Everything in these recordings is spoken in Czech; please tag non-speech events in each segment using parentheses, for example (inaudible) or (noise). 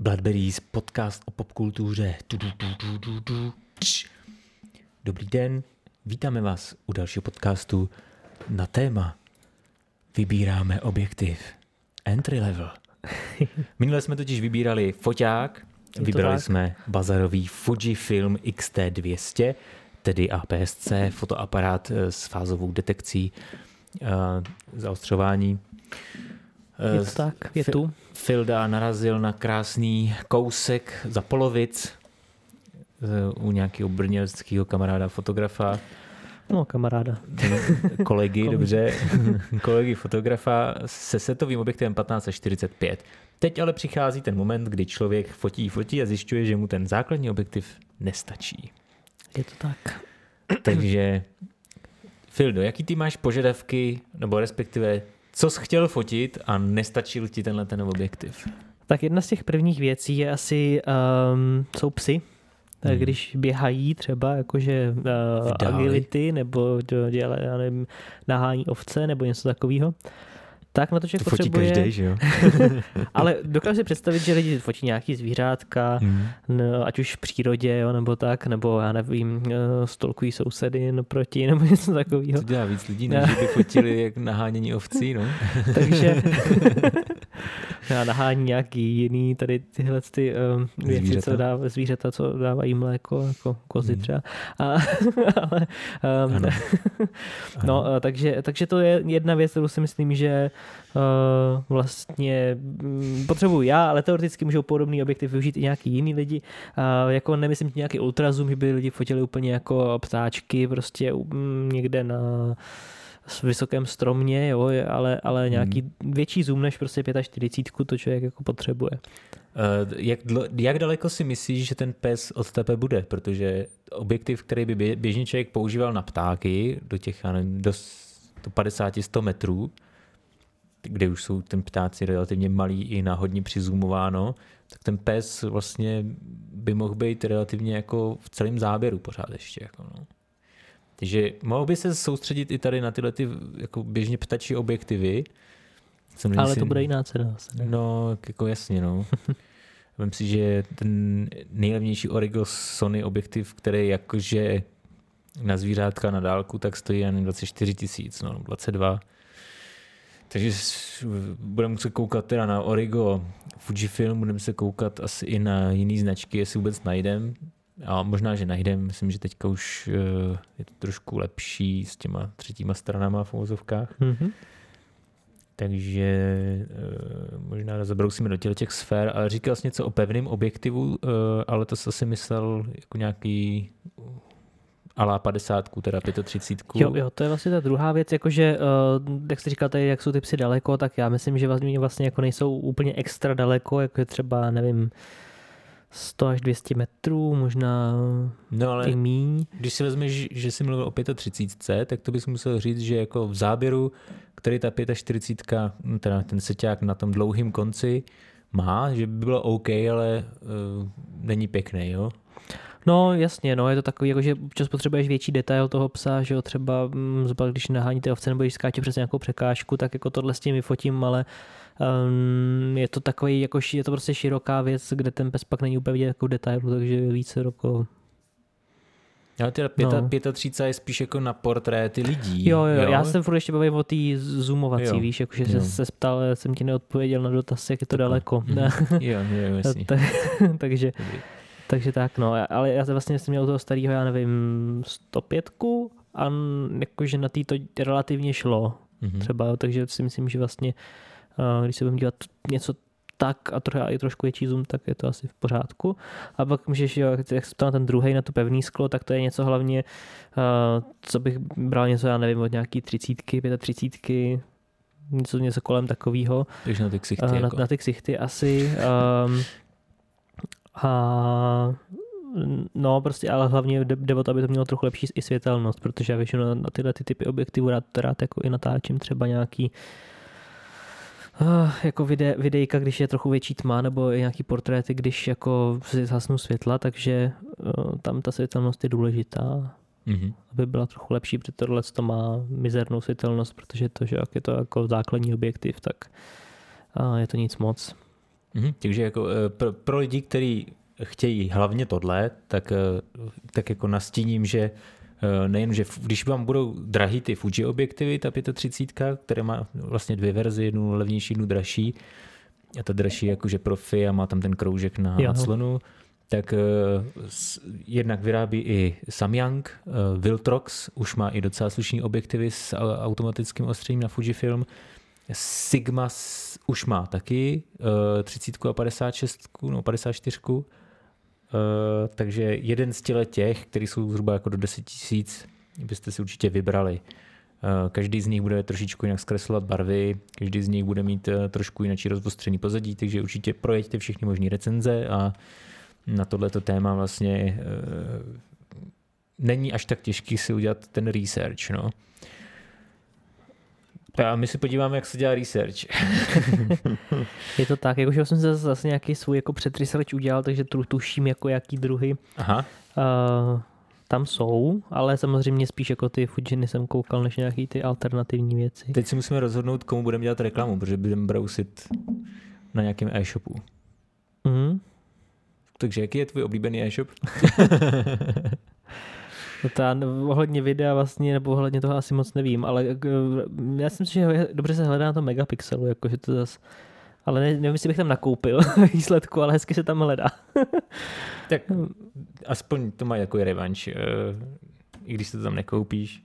Bloodberries, podcast o popkultuře. Dobrý den, vítáme vás u dalšího podcastu na téma Vybíráme objektiv. Entry level. (laughs) Minule jsme totiž vybírali foťák, vybrali tak. jsme bazarový Fujifilm X-T200, tedy APS-C, fotoaparát eh, s fázovou detekcí uh, zaostřování. Eh, Je to tak, je tu. Filda narazil na krásný kousek za polovic eh, u nějakého brněnského kamaráda fotografa, No, kamaráda. kolegy, Kolegy. dobře, (laughs) kolegy fotografa se setovým objektivem 1545. Teď ale přichází ten moment, kdy člověk fotí, fotí a zjišťuje, že mu ten základní objektiv nestačí. Je to tak. Takže, Fildo, jaký ty máš požadavky, nebo respektive, co jsi chtěl fotit a nestačil ti tenhle ten objektiv? Tak jedna z těch prvních věcí je asi, um, jsou psy. Tak Hmm. když běhají třeba jakože uh, agility nebo dělají, já nevím, nahání ovce nebo něco takového, tak na to člověk To fotí potřebuje, každý, že jo? (laughs) ale dokážu si představit, že lidi fotí nějaký zvířátka, Hmm. no, ať už v přírodě, jo, nebo tak, nebo já nevím, eh, stolkují sousedy naproti, (laughs) nebo něco takového. To dělá víc lidí, než by fotili jak nahánění ovcí, no. (laughs) Takže já nahání nějaký jiný tady tyhle ty um, věci, Zvířata. co dá, zvířata, co dávají mléko, jako kozy Hmm. třeba. A, ale, um, Ano. no, eh, takže, takže to je jedna věc, kterou si myslím, že uh, vlastně mm, potřebuji já, ale teoreticky můžou podobný objektiv využít i nějaký jiný lidi. Uh, jako nemyslím nějaký ultrazoom, že by lidi fotili úplně jako ptáčky prostě mm, někde na s vysokém stromě, jo, ale, ale nějaký větší zoom než prostě 45, to člověk jako potřebuje. Uh, jak, dlo, jak daleko si myslíš, že ten pes od tebe bude? Protože objektiv, který by bě- běžný člověk používal na ptáky do těch, já nevím, do 50-100 metrů, kde už jsou ten ptáci relativně malí i na hodně přizoomováno, tak ten pes vlastně by mohl být relativně jako v celém záběru pořád ještě. Jako no. Takže mohl by se soustředit i tady na tyhle ty jako běžně ptačí objektivy. Samozřejmě Ale si- to bude jiná cena. Ne? No, jako jasně, no. (laughs) Vem si, že ten nejlevnější Origo Sony objektiv, který jakože na zvířátka na dálku, tak stojí jen 24 tisíc, no, 22. Takže budeme se koukat teda na Origo Fujifilm, budeme se koukat asi i na jiný značky, jestli vůbec najdem. A možná, že najdem, myslím, že teďka už eh, je to trošku lepší s těma třetíma stranama v uvozovkách. Mhm. Takže e, možná rozebrousíme do těle těch sfér, ale říkal jsi něco o pevném objektivu, e, ale to jsi asi myslel jako nějaký alá 50, teda 35. Jo, jo, to je vlastně ta druhá věc, jakože, uh, jak říkal tady, jak jsou ty psy daleko, tak já myslím, že vlastně, vlastně jako nejsou úplně extra daleko, jako je třeba, nevím, 100 až 200 metrů, možná No ale i míň. když si vezmeš, že jsi mluvil o 35, tak to bys musel říct, že jako v záběru, který ta 45, no teda ten seťák na tom dlouhém konci má, že by bylo OK, ale uh, není pěkný, jo? No jasně, no je to takový, jako, že občas potřebuješ větší detail toho psa, že jo, třeba mm, zba, když naháníte ovce nebo když skáče přes nějakou překážku, tak jako tohle s tím vyfotím, ale um, je to takový, jako, je to prostě široká věc, kde ten pes pak není úplně vidět jako detailu, takže více jako Ale teda No. 35 je spíš jako na portréty lidí. Jo, jo, jo, já jsem furt ještě bavím o té zoomovací, Jo. víš, jakože se, se ptal, jsem ti neodpověděl na dotaz, jak je to Takhle. daleko. Mhm. (laughs) jo, jo, jasný. Ta- (laughs) takže, Dobrý. Takže tak, no, ale já jsem vlastně jsem měl toho starého, já nevím, 105 a jakože na tý to relativně šlo Mhm. třeba, jo, takže si myslím, že vlastně, eh, když se budeme dělat něco tak a trochu, i trošku větší zoom, tak je to asi v pořádku. A pak můžeš, jo, jak se na ten druhý, na to pevný sklo, tak to je něco hlavně, eh, co bych bral něco, já nevím, od nějaký třicítky, pětatřicítky, něco, něco kolem takového. Takže na ty ksichty. Na, jako. na ty ksichty asi. Um, (laughs) a no prostě, ale hlavně jde o to, aby to mělo trochu lepší i světelnost, protože já většinou na, na tyhle ty typy objektivů rád, rád jako i natáčím třeba nějaký uh, jako vide, videjka, když je trochu větší tma, nebo nějaký portréty, když jako si zhasnou světla, takže uh, tam ta světelnost je důležitá, Mhm. aby byla trochu lepší, protože tohle to má mizernou světelnost, protože to, že jak je to jako základní objektiv, tak uh, je to nic moc. Mhm, takže jako eh, pro, pro lidi, kteří chtějí hlavně tohle, tak, eh, tak jako nastíním, že eh, nejen, že když vám budou drahý ty Fuji objektivy, ta 35, které má vlastně dvě verze, jednu levnější, jednu dražší, a ta dražší jakože profi a má tam ten kroužek na jo. slonu, tak uh, jednak vyrábí i Samyang, uh, Viltrox už má i docela slušný objektivy s automatickým ostřením na Fujifilm, Sigma už má taky uh, 30 a 56, no 54, uh, takže jeden z těch, který jsou zhruba jako do 10 tisíc, byste si určitě vybrali. Uh, každý z nich bude trošičku jinak zkreslovat barvy, každý z nich bude mít uh, trošku jinak rozostřený pozadí, takže určitě projeďte všechny možné recenze a na tohleto téma vlastně uh, není až tak těžký si udělat ten research. No. A my si podíváme, jak se dělá research. (laughs) je to tak, jakože jsem se zase nějaký svůj jako research udělal, takže tuším, jako jaký druhy Aha. Uh, tam jsou, ale samozřejmě spíš jako ty Fujiny jsem koukal, než nějaký ty alternativní věci. Teď si musíme rozhodnout, komu budeme dělat reklamu, protože budeme brousit na nějakém e-shopu. Mm. Takže jaký je tvůj oblíbený e-shop? (laughs) No ta, ohledně videa vlastně, nebo ohledně toho asi moc nevím, ale eh, já si myslím, že dobře se hledá na tom megapixelu, jakože to zase ale ne, nevím, jestli bych tam nakoupil (laughs) výsledku, ale hezky se tam hledá. (laughs) tak aspoň to má jako revanš, eh, i když se to tam nekoupíš.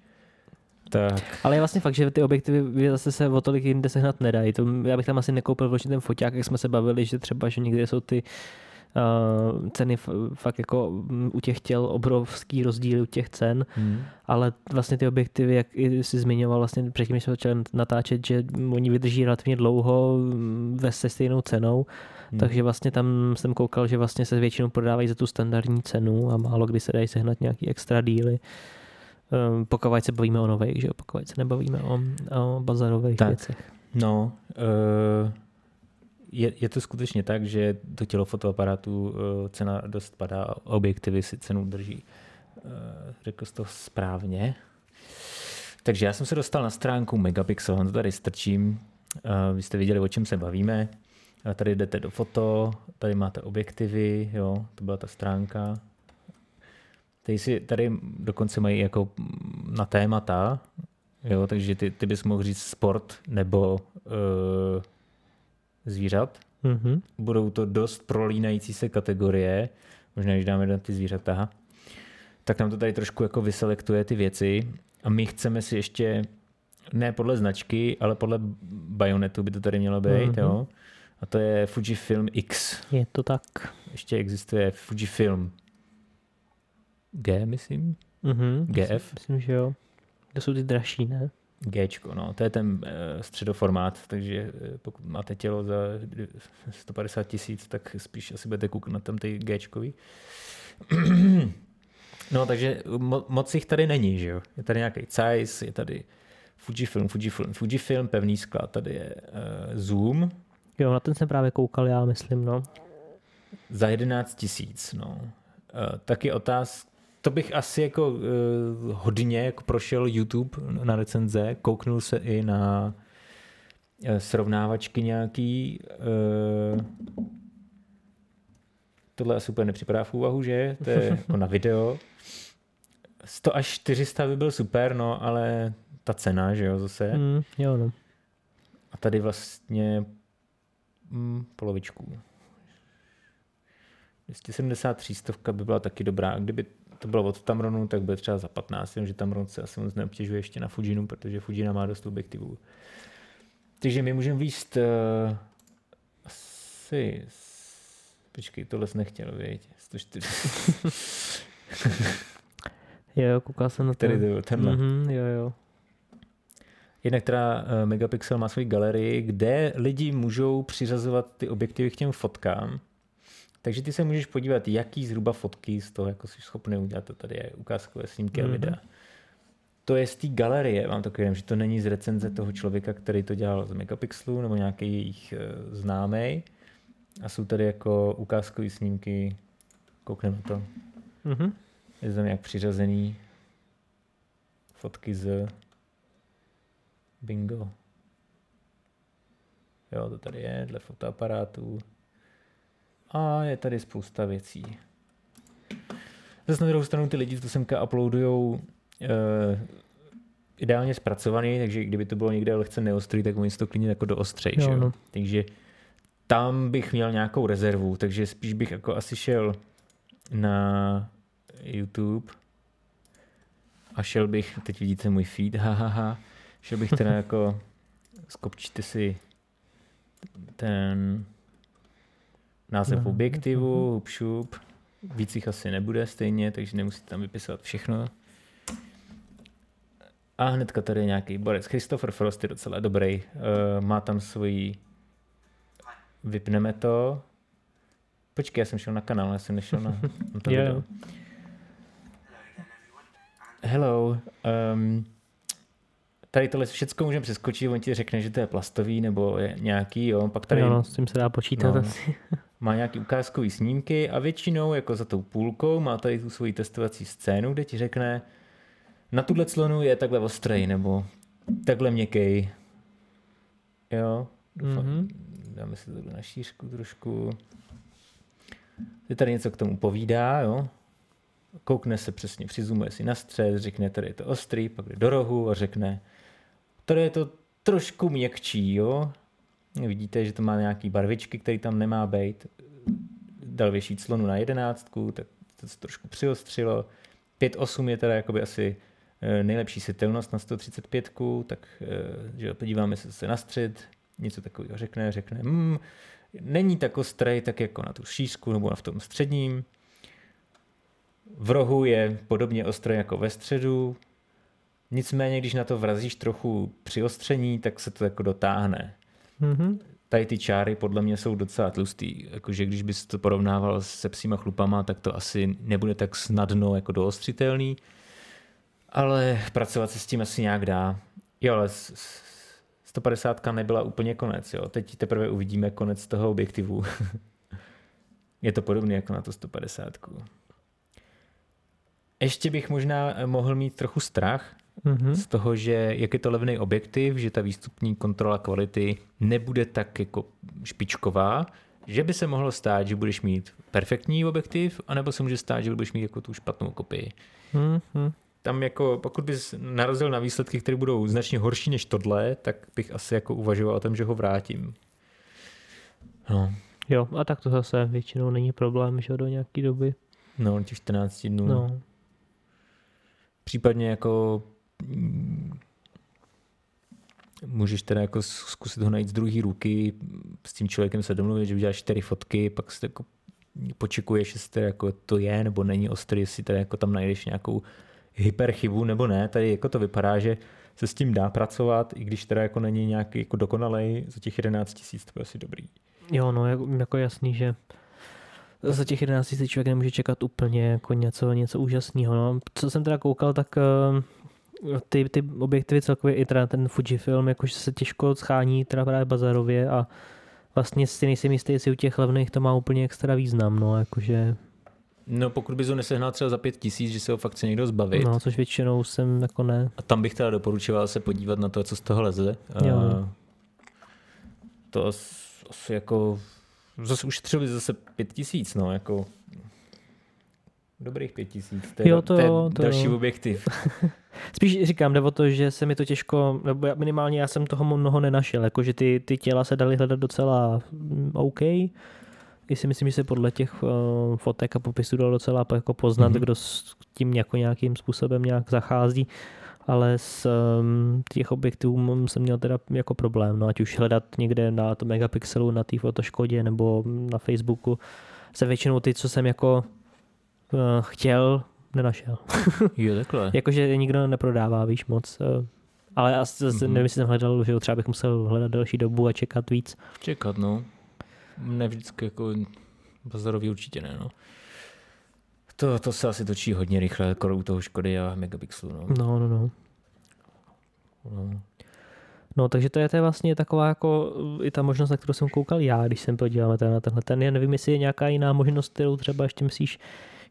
Tak. Ale je vlastně fakt, že ty objektivy zase se o tolik jinde sehnat nedají. To, já bych tam asi nekoupil vlastně ten foťák, jak jsme se bavili, že třeba, že někde jsou ty uh, ceny fakt jako mm, u těch těl obrovský rozdíl u těch cen, hmm. ale vlastně ty objektivy, jak jsi zmiňoval vlastně předtím, jsme začali natáčet, že oni vydrží relativně dlouho mm, ve se stejnou cenou, hmm. takže vlastně tam jsem koukal, že vlastně se většinou prodávají za tu standardní cenu a málo kdy se dají sehnat nějaký extra díly. Um, pokud se bavíme o nových, že pokud se nebavíme o, o bazarových tak. věcech. No, uh je, je to skutečně tak, že to tělo fotoaparátu uh, cena dost padá, objektivy si cenu drží. Uh, řekl jsi to správně. Takže já jsem se dostal na stránku Megapixel, to tady strčím. Uh, vy jste viděli, o čem se bavíme. Tady jdete do foto, tady máte objektivy, jo, to byla ta stránka. Tady, si, tady dokonce mají jako na témata, jo, takže ty, ty bys mohl říct sport nebo uh, zvířat. Mm-hmm. Budou to dost prolínající se kategorie, možná když dáme na ty zvířata, tak nám to tady trošku jako vyselektuje ty věci a my chceme si ještě, ne podle značky, ale podle bajonetu by to tady mělo být, mm-hmm. jo. A to je Fujifilm X. Je to tak. Ještě existuje Fujifilm G, myslím. Mm-hmm. GF. Myslím, že jo. To jsou ty dražší, ne? G, no, to je ten uh, středoformát, takže uh, pokud máte tělo za 150 tisíc, tak spíš asi budete koukat na tam ty G. (clears throat) no, takže mo- moc jich tady není, že jo. Je tady nějaký Zeiss, je tady Fujifilm, Fujifilm, Fujifilm, pevný sklad, tady je uh, Zoom. Jo, na ten jsem právě koukal, já myslím, no. Za 11 tisíc, no. Uh, taky otázka, to bych asi jako uh, hodně jako prošel YouTube na recenze, kouknul se i na uh, srovnávačky nějaký. Uh, tohle asi úplně nepřipadá v úvahu, že? To je (laughs) jako na video. 100 až 400 by byl super, no, ale ta cena, že jo, zase. Mm, jo, no. A tady vlastně mm, polovičku. 273 stovka by byla taky dobrá. Kdyby to bylo od Tamronu, tak byl třeba za 15, že Tamron se asi moc neobtěžuje ještě na Fujinu, protože Fujina má dost objektivů. Takže my můžeme výst uh, asi Počkej, tohle jsi nechtěl, vědět. 104. (laughs) jo, koukal jsem na to. Tady to, tenhle. Mm-hmm, jo, jo. Jednak teda uh, Megapixel má svoji galerii, kde lidi můžou přiřazovat ty objektivy k těm fotkám takže ty se můžeš podívat, jaký zhruba fotky z toho jako jsi schopný udělat. To tady je ukázkové snímky mm-hmm. a mhm. videa. To je z té galerie, vám to že to není z recenze toho člověka, který to dělal z Megapixelu nebo nějaký jejich uh, známý. A jsou tady jako ukázkové snímky, koukneme to. Mm-hmm. Je tam jak přiřazený fotky z Bingo. Jo, to tady je, dle fotoaparátu. A je tady spousta věcí. Zase na druhou stranu ty lidi to semka uploadujou uh, ideálně zpracovaný, takže kdyby to bylo někde lehce neostrý, tak oni si to klidně jako doostřej. Jo, no. Takže tam bych měl nějakou rezervu, takže spíš bych jako asi šel na YouTube a šel bych, teď vidíte můj feed, hahaha, ha, ha, šel bych teda (laughs) jako, skopčte si ten název no. objektivu, hup šup, víc jich asi nebude stejně, takže nemusíte tam vypisovat všechno. A hnedka tady je nějaký borec. Christopher Frost je docela dobrý. Uh, má tam svoji... Vypneme to. Počkej, já jsem šel na kanál, já jsem nešel na, na to (laughs) yeah. video. Hello. Um, tady tohle všechno můžeme přeskočit, on ti řekne, že to je plastový nebo je nějaký, jo. Pak tady, jo, no, s tím se dá počítat no, asi. Má nějaký ukázkový snímky a většinou jako za tou půlkou má tady tu svoji testovací scénu, kde ti řekne, na tuhle clonu je takhle ostrý nebo takhle měkký. Jo, mm-hmm. dáme si to na šířku trošku. Je tady něco k tomu povídá, jo. Koukne se přesně, přizumuje si na střed, řekne, tady je to ostrý, pak jde do rohu a řekne, tady je to trošku měkčí, jo. Vidíte, že to má nějaký barvičky, který tam nemá být. Dal větší clonu na jedenáctku, tak to se trošku přiostřilo. 5.8 je teda jakoby asi Eh, nejlepší světelnost na 135, tak eh, že podíváme se zase na střed, něco takového řekne, řekne, hmm, není tak ostrý, tak jako na tu šířku nebo na v tom středním. V rohu je podobně ostrý jako ve středu, nicméně, když na to vrazíš trochu přiostření, tak se to jako dotáhne. Mm-hmm. Tady ty čáry podle mě jsou docela tlustý. Jakože když bys to porovnával se psíma chlupama, tak to asi nebude tak snadno jako doostřitelný ale pracovat se s tím asi nějak dá. Jo, ale 150 nebyla úplně konec. Jo. Teď teprve uvidíme konec toho objektivu. (laughs) je to podobné jako na to 150. Ještě bych možná mohl mít trochu strach mm-hmm. z toho, že jak je to levný objektiv, že ta výstupní kontrola kvality nebude tak jako špičková, že by se mohlo stát, že budeš mít perfektní objektiv, anebo se může stát, že budeš mít jako tu špatnou kopii. Mm-hmm tam jako, pokud bys narazil na výsledky, které budou značně horší než tohle, tak bych asi jako uvažoval o tom, že ho vrátím. No. Jo, a tak to zase většinou není problém, že do nějaké doby. No, těch 14 dnů. No. Případně jako můžeš teda jako zkusit ho najít z druhé ruky, s tím člověkem se domluvit, že uděláš čtyři fotky, pak se jako počekuješ, jestli jako to je nebo není ostrý, jestli teda jako tam najdeš nějakou hyperchybu nebo ne. Tady jako to vypadá, že se s tím dá pracovat, i když teda jako není nějaký jako dokonalej, za těch 11 tisíc to je asi dobrý. Jo, no jako, jako jasný, že za těch 11 tisíc člověk nemůže čekat úplně jako něco, něco úžasného. No. Co jsem teda koukal, tak uh, ty, ty objektivy celkově i teda ten Fujifilm, jakože se těžko schání teda právě bazarově a vlastně si nejsem jistý, jestli u těch levných to má úplně extra význam, no, jakože No pokud bys ho nesehnal třeba za pět tisíc, že se ho fakt chce někdo zbavit. No, což většinou jsem jako ne. A tam bych teda doporučoval se podívat na to, co z toho leze. Jo. A to asi jako zase ušetřili zase pět tisíc, no, jako dobrých pět tisíc. To je, jo, to, to je to další jo. objektiv. (laughs) Spíš říkám, jde o to, že se mi to těžko, nebo minimálně já jsem toho mnoho nenašel, jakože ty, ty těla se daly hledat docela mm, OK, i si myslím, že se podle těch uh, fotek a popisů dalo docela jako poznat, mm-hmm. kdo s tím jako nějakým způsobem nějak zachází, ale s um, těch objektivů jsem měl teda jako problém, no ať už hledat někde na to megapixelu na té fotoškodě nebo na Facebooku se většinou ty, co jsem jako chtěl, nenašel. (laughs) jo, takhle. Jakože nikdo neprodává, víš, moc. Uh, ale asi mm-hmm. nevím, jestli jsem hledal, že třeba bych musel hledat delší dobu a čekat víc. Čekat, no ne vždycky jako bazarový určitě ne, no. To, to se asi točí hodně rychle, jako u toho Škody a Megapixelu, no. No, no, no. No. No, takže to je, to je vlastně taková jako i ta možnost, na kterou jsem koukal já, když jsem podíval na tenhle ten. Já nevím, jestli je nějaká jiná možnost, kterou třeba ještě myslíš,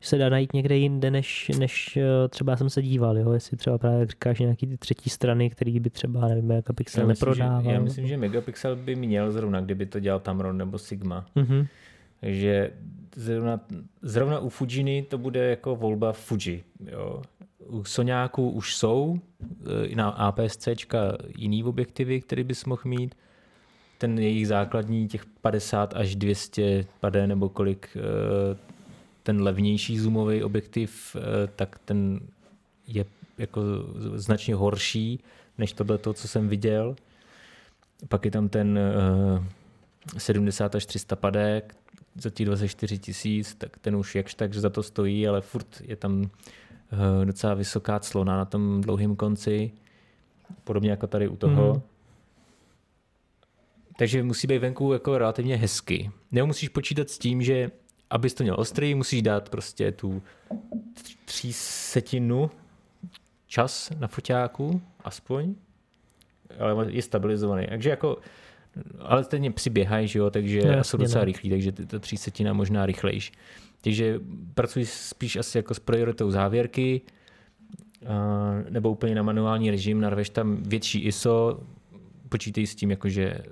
se dá najít někde jinde, než, než eh, třeba jsem se díval, jo? jestli třeba právě říkáš nějaký ty třetí strany, který by třeba, nevím, Megapixel já myslím, neprodával. Že, já myslím, že Megapixel by měl zrovna, kdyby to dělal Tamron nebo Sigma. Mm-hmm. Takže zrovna, zrovna u Fujiny to bude jako volba Fuji. Jo. U Soňáku už jsou eh, na APS-C jiný objektivy, který bys mohl mít. Ten jejich základní, těch 50 až 200 pade nebo kolik, eh, ten levnější zoomový objektiv, eh, tak ten je jako značně horší než tohle, co jsem viděl. Pak je tam ten 70 až 300 padek, za těch 24 tisíc, tak ten už jakž tak, za to stojí, ale furt je tam uh, docela vysoká clona na tom dlouhém konci, podobně jako tady u toho. Mm. Takže musí být venku jako relativně hezky. Nemusíš počítat s tím, že abys to měl ostrý, musíš dát prostě tu třísetinu čas na foťáku, aspoň, ale je stabilizovaný. Takže jako ale stejně psi běhají, že jo, takže no, jsou docela ne. rychlí, takže ta třísetina možná rychlejší. Takže pracuji spíš asi jako s prioritou závěrky, nebo úplně na manuální režim, narveš tam větší ISO, počítej s tím, jakože e,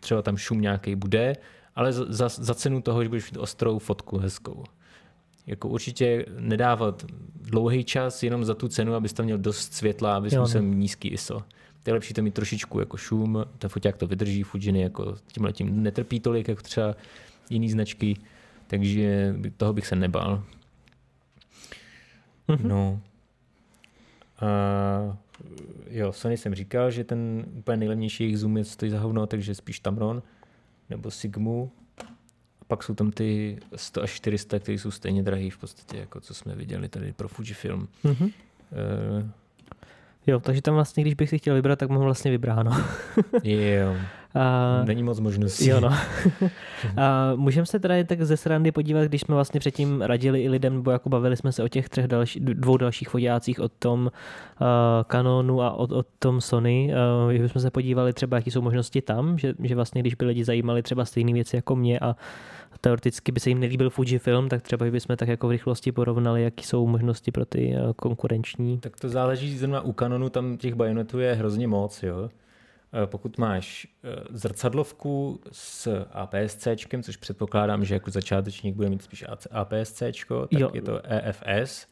třeba tam šum nějaký bude, ale za, za cenu toho, že budeš mít ostrou fotku hezkou. Jako určitě nedávat dlouhý čas jenom za tu cenu, abys tam měl dost světla, abys musel no. nízký ISO je lepší to mít trošičku jako šum, ten foťák to vydrží, Fujiny jako tímhle tím netrpí tolik, jako třeba jiný značky, takže toho bych se nebál. Mm-hmm. No. A jo, Sony jsem říkal, že ten úplně nejlevnější jejich zoom je stojí za hovno, takže spíš Tamron nebo Sigmu. A pak jsou tam ty 100 až 400, které jsou stejně drahý v podstatě, jako co jsme viděli tady pro Fujifilm. Mm-hmm. Uh, Jo, takže tam vlastně, když bych si chtěl vybrat, tak mohu vlastně vybráno. jo. (laughs) A, Není moc možností. Jo, no. (laughs) a můžeme se teda tak ze srandy podívat, když jsme vlastně předtím radili i lidem, nebo jako bavili jsme se o těch třech další, dvou dalších fotácích, o tom uh, Canonu a o, o tom Sony, uh, jsme se podívali třeba, jaké jsou možnosti tam, že, že vlastně, když by lidi zajímali třeba stejné věci jako mě a teoreticky by se jim nelíbil Fujifilm, tak třeba bychom tak jako v rychlosti porovnali, jaký jsou možnosti pro ty konkurenční. Tak to záleží zrovna u Canonu, tam těch bajonetů je hrozně moc, jo. Eh, pokud máš eh, zrcadlovku s APS-C, což předpokládám, že jako začátečník bude mít spíš APS-C, tak jo. je to EFS.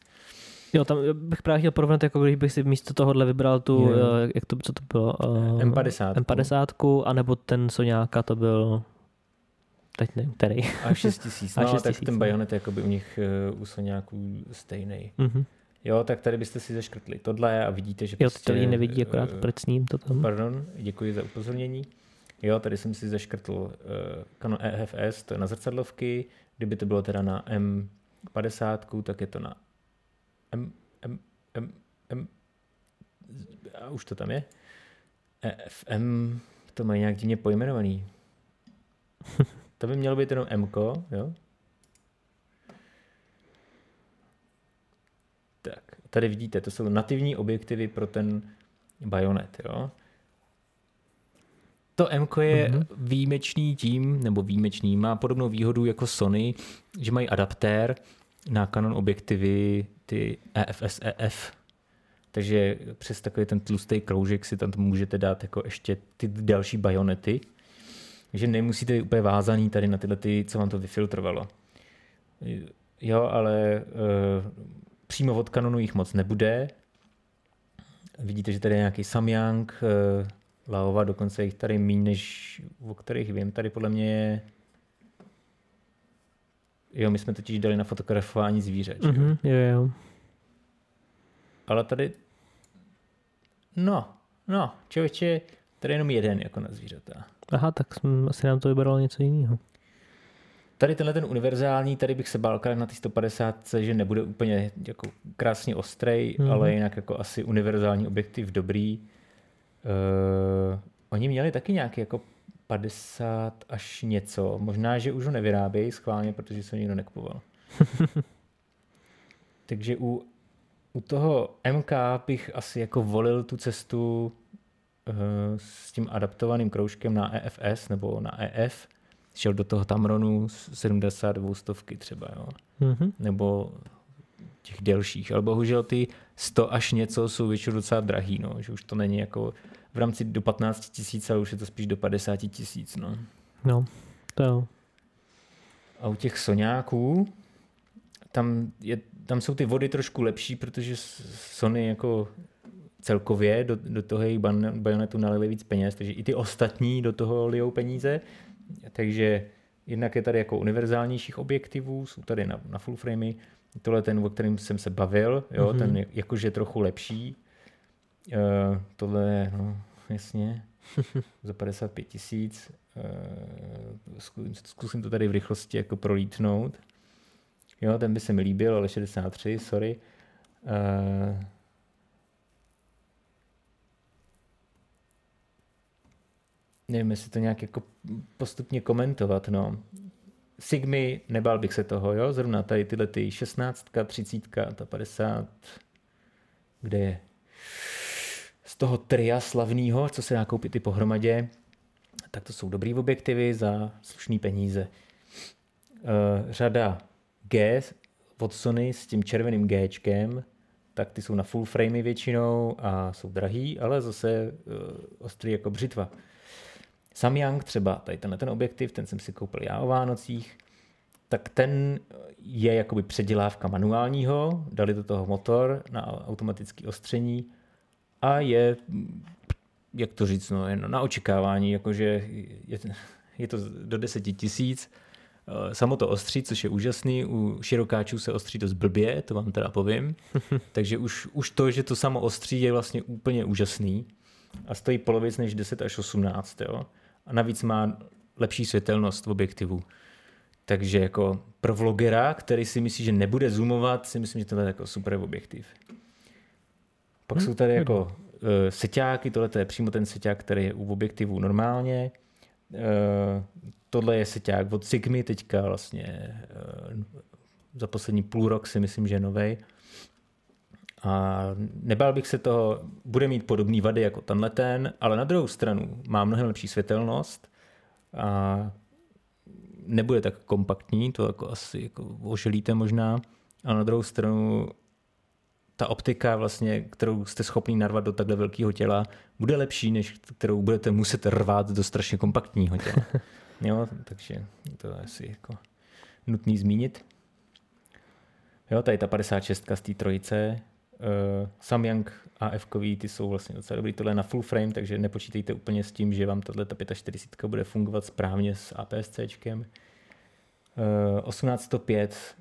Jo, tam bych právě chtěl porovnat, jako když bych si místo tohohle vybral tu, jo. jak to, co to bylo? M50. M50, anebo ten Soňáka, to byl teď nevím, který. A 6 tisíc, (laughs) no, 6 tak ten no. bajonet je by u nich u Soňáků stejný. Mm-hmm. Jo, tak tady byste si zaškrtli tohle a vidíte, že Jo, prostě, to lidi nevidí, akorát uh, prsním to tam. Pardon, děkuji za upozornění. Jo, tady jsem si zaškrtl uh, Canon EFS, to je na zrcadlovky. Kdyby to bylo teda na M50, tak je to na M, M, M, M, a už to tam je. EFM, to mají nějak divně pojmenovaný. (laughs) To by mělo být jenom M, jo? Tak, tady vidíte, to jsou nativní objektivy pro ten bajonet, jo? To M je mm-hmm. výjimečný tím, nebo výjimečný, má podobnou výhodu jako Sony, že mají adaptér na Canon objektivy, ty EFS EF. Takže přes takový ten tlustý kroužek si tam můžete dát jako ještě ty další bajonety že nemusíte být úplně vázaný tady na tyhle, ty, co vám to vyfiltrovalo. Jo, ale uh, přímo od kanonu jich moc nebude. Vidíte, že tady je nějaký Samyang, uh, Laova, dokonce jich tady méně, než o kterých vím. Tady podle mě je Jo, my jsme totiž dali na fotografování zvířat. Mm-hmm, jo, jo. Ale tady, no, no, člověče, tady je jenom jeden jako na zvířata. Aha, tak jsem, asi nám to vybral něco jiného. Tady tenhle ten univerzální, tady bych se bál na ty 150, že nebude úplně jako krásně ostrej, mm-hmm. ale jinak jako asi univerzální objektiv dobrý. Uh, oni měli taky nějaký jako 50 až něco. Možná, že už ho nevyrábějí schválně, protože se ho nikdo nekupoval. (laughs) Takže u, u toho MK bych asi jako volil tu cestu Eh, s tím adaptovaným kroužkem na EFS nebo na EF, šel do toho Tamronu 72 stovky třeba, jo. Mm-hmm. nebo těch delších, ale bohužel ty 100 až něco jsou většinou docela drahý, no, že už to není jako v rámci do 15 tisíc, ale už je to spíš do 50 tisíc. No. no, to jo. A u těch Soňáků, tam, je, tam jsou ty vody trošku lepší, protože Sony jako celkově do, do toho jejich bajonetu nalili víc peněz, takže i ty ostatní do toho lijou peníze. Takže jednak je tady jako univerzálnějších objektivů, jsou tady na, na full framey, tohle ten, o kterým jsem se bavil, jo, mm-hmm. ten jakože trochu lepší. Uh, tohle je, no, jasně, (laughs) za 55 tisíc. Uh, zkusím, zkusím to tady v rychlosti jako prolítnout. Jo, ten by se mi líbil, ale 63, sorry. Uh, nevím, jestli to nějak jako postupně komentovat, no. Sigmy, nebál bych se toho, jo, zrovna tady tyhle ty 16, 30, ta 50, kde je z toho tria slavného, co se dá koupit i pohromadě, tak to jsou dobrý objektivy za slušný peníze. Uh, řada G od Sony s tím červeným Gčkem, tak ty jsou na full framey většinou a jsou drahý, ale zase uh, ostrý jako břitva. Samyang třeba, tady tenhle ten objektiv, ten jsem si koupil já o Vánocích, tak ten je jakoby předělávka manuálního, dali do toho motor na automatické ostření a je, jak to říct, no, jen na očekávání, jakože je, je to do 10 tisíc, Samo to ostří, což je úžasný, u širokáčů se ostří dost blbě, to vám teda povím. (laughs) Takže už, už to, že to samo ostří, je vlastně úplně úžasný a stojí polovic než 10 až 18. Jo? A navíc má lepší světelnost v objektivu. Takže jako pro vlogera, který si myslí, že nebude zoomovat, si myslím, že to je jako super objektiv. Pak hmm. jsou tady jako uh, seťáky, tohle je přímo ten seťák, který je u objektivu normálně. Uh, tohle je seťák od Sigmy, teďka vlastně uh, za poslední půl rok si myslím, že je novej. A nebál bych se toho, bude mít podobný vady jako tenhle ten, ale na druhou stranu má mnohem lepší světelnost a nebude tak kompaktní, to jako asi jako oželíte možná, ale na druhou stranu ta optika, vlastně, kterou jste schopni narvat do takhle velkého těla, bude lepší, než kterou budete muset rvát do strašně kompaktního těla. (laughs) jo, takže to je asi jako nutný zmínit. Jo, tady ta 56 z té trojice, Uh, Samyang AF ty jsou vlastně docela dobrý. Tohle je na full frame, takže nepočítejte úplně s tím, že vám tato 45 bude fungovat správně s APS-C. Uh, 1805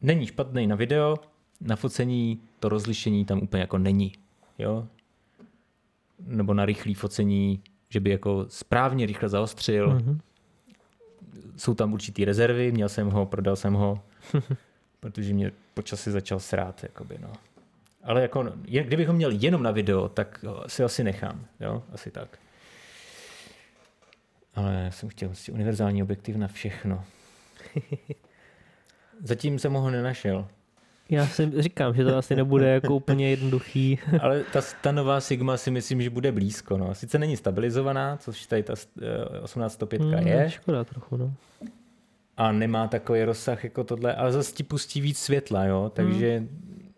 není špatný na video, na focení to rozlišení tam úplně jako není. Jo? Nebo na rychlé focení, že by jako správně rychle zaostřil. Mm-hmm. Jsou tam určitý rezervy, měl jsem ho, prodal jsem ho. (laughs) protože mě počasí začal srát. Jakoby, no. Ale jako, kdybych ho měl jenom na video, tak si asi nechám. Jo? Asi tak. Ale já jsem chtěl si univerzální objektiv na všechno. (laughs) Zatím jsem ho nenašel. Já si říkám, že to asi nebude jako úplně jednoduchý. (laughs) Ale ta, ta nová Sigma si myslím, že bude blízko. No. Sice není stabilizovaná, což tady ta 1805 hmm, je. Škoda trochu, no a nemá takový rozsah jako tohle, ale zase ti pustí víc světla, jo, takže hmm.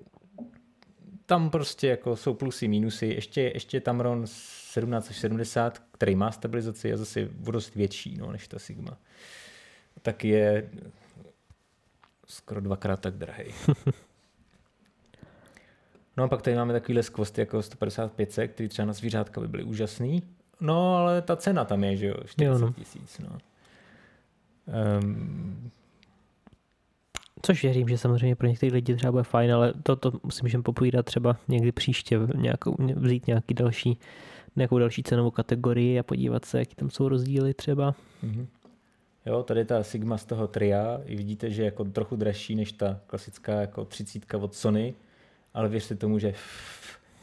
tam prostě jako jsou plusy, minusy. Ještě, ještě Tamron 17 až 70, který má stabilizaci, je zase dost větší no, než ta Sigma. Tak je skoro dvakrát tak drahý. (laughs) No a pak tady máme takovýhle skvosty jako 155, který třeba na zvířátka by byly úžasný. No ale ta cena tam je, že jo, 40 no. tisíc. No. Um, Což věřím, že samozřejmě pro některé lidi třeba bude fajn, ale to, to si můžeme popovídat třeba někdy příště, nějakou, vzít nějaký další, nějakou další cenovou kategorii a podívat se, jaký tam jsou rozdíly třeba. Mm-hmm. Jo, tady ta Sigma z toho tria, i vidíte, že je jako trochu dražší než ta klasická jako 30 od Sony, ale věřte tomu, že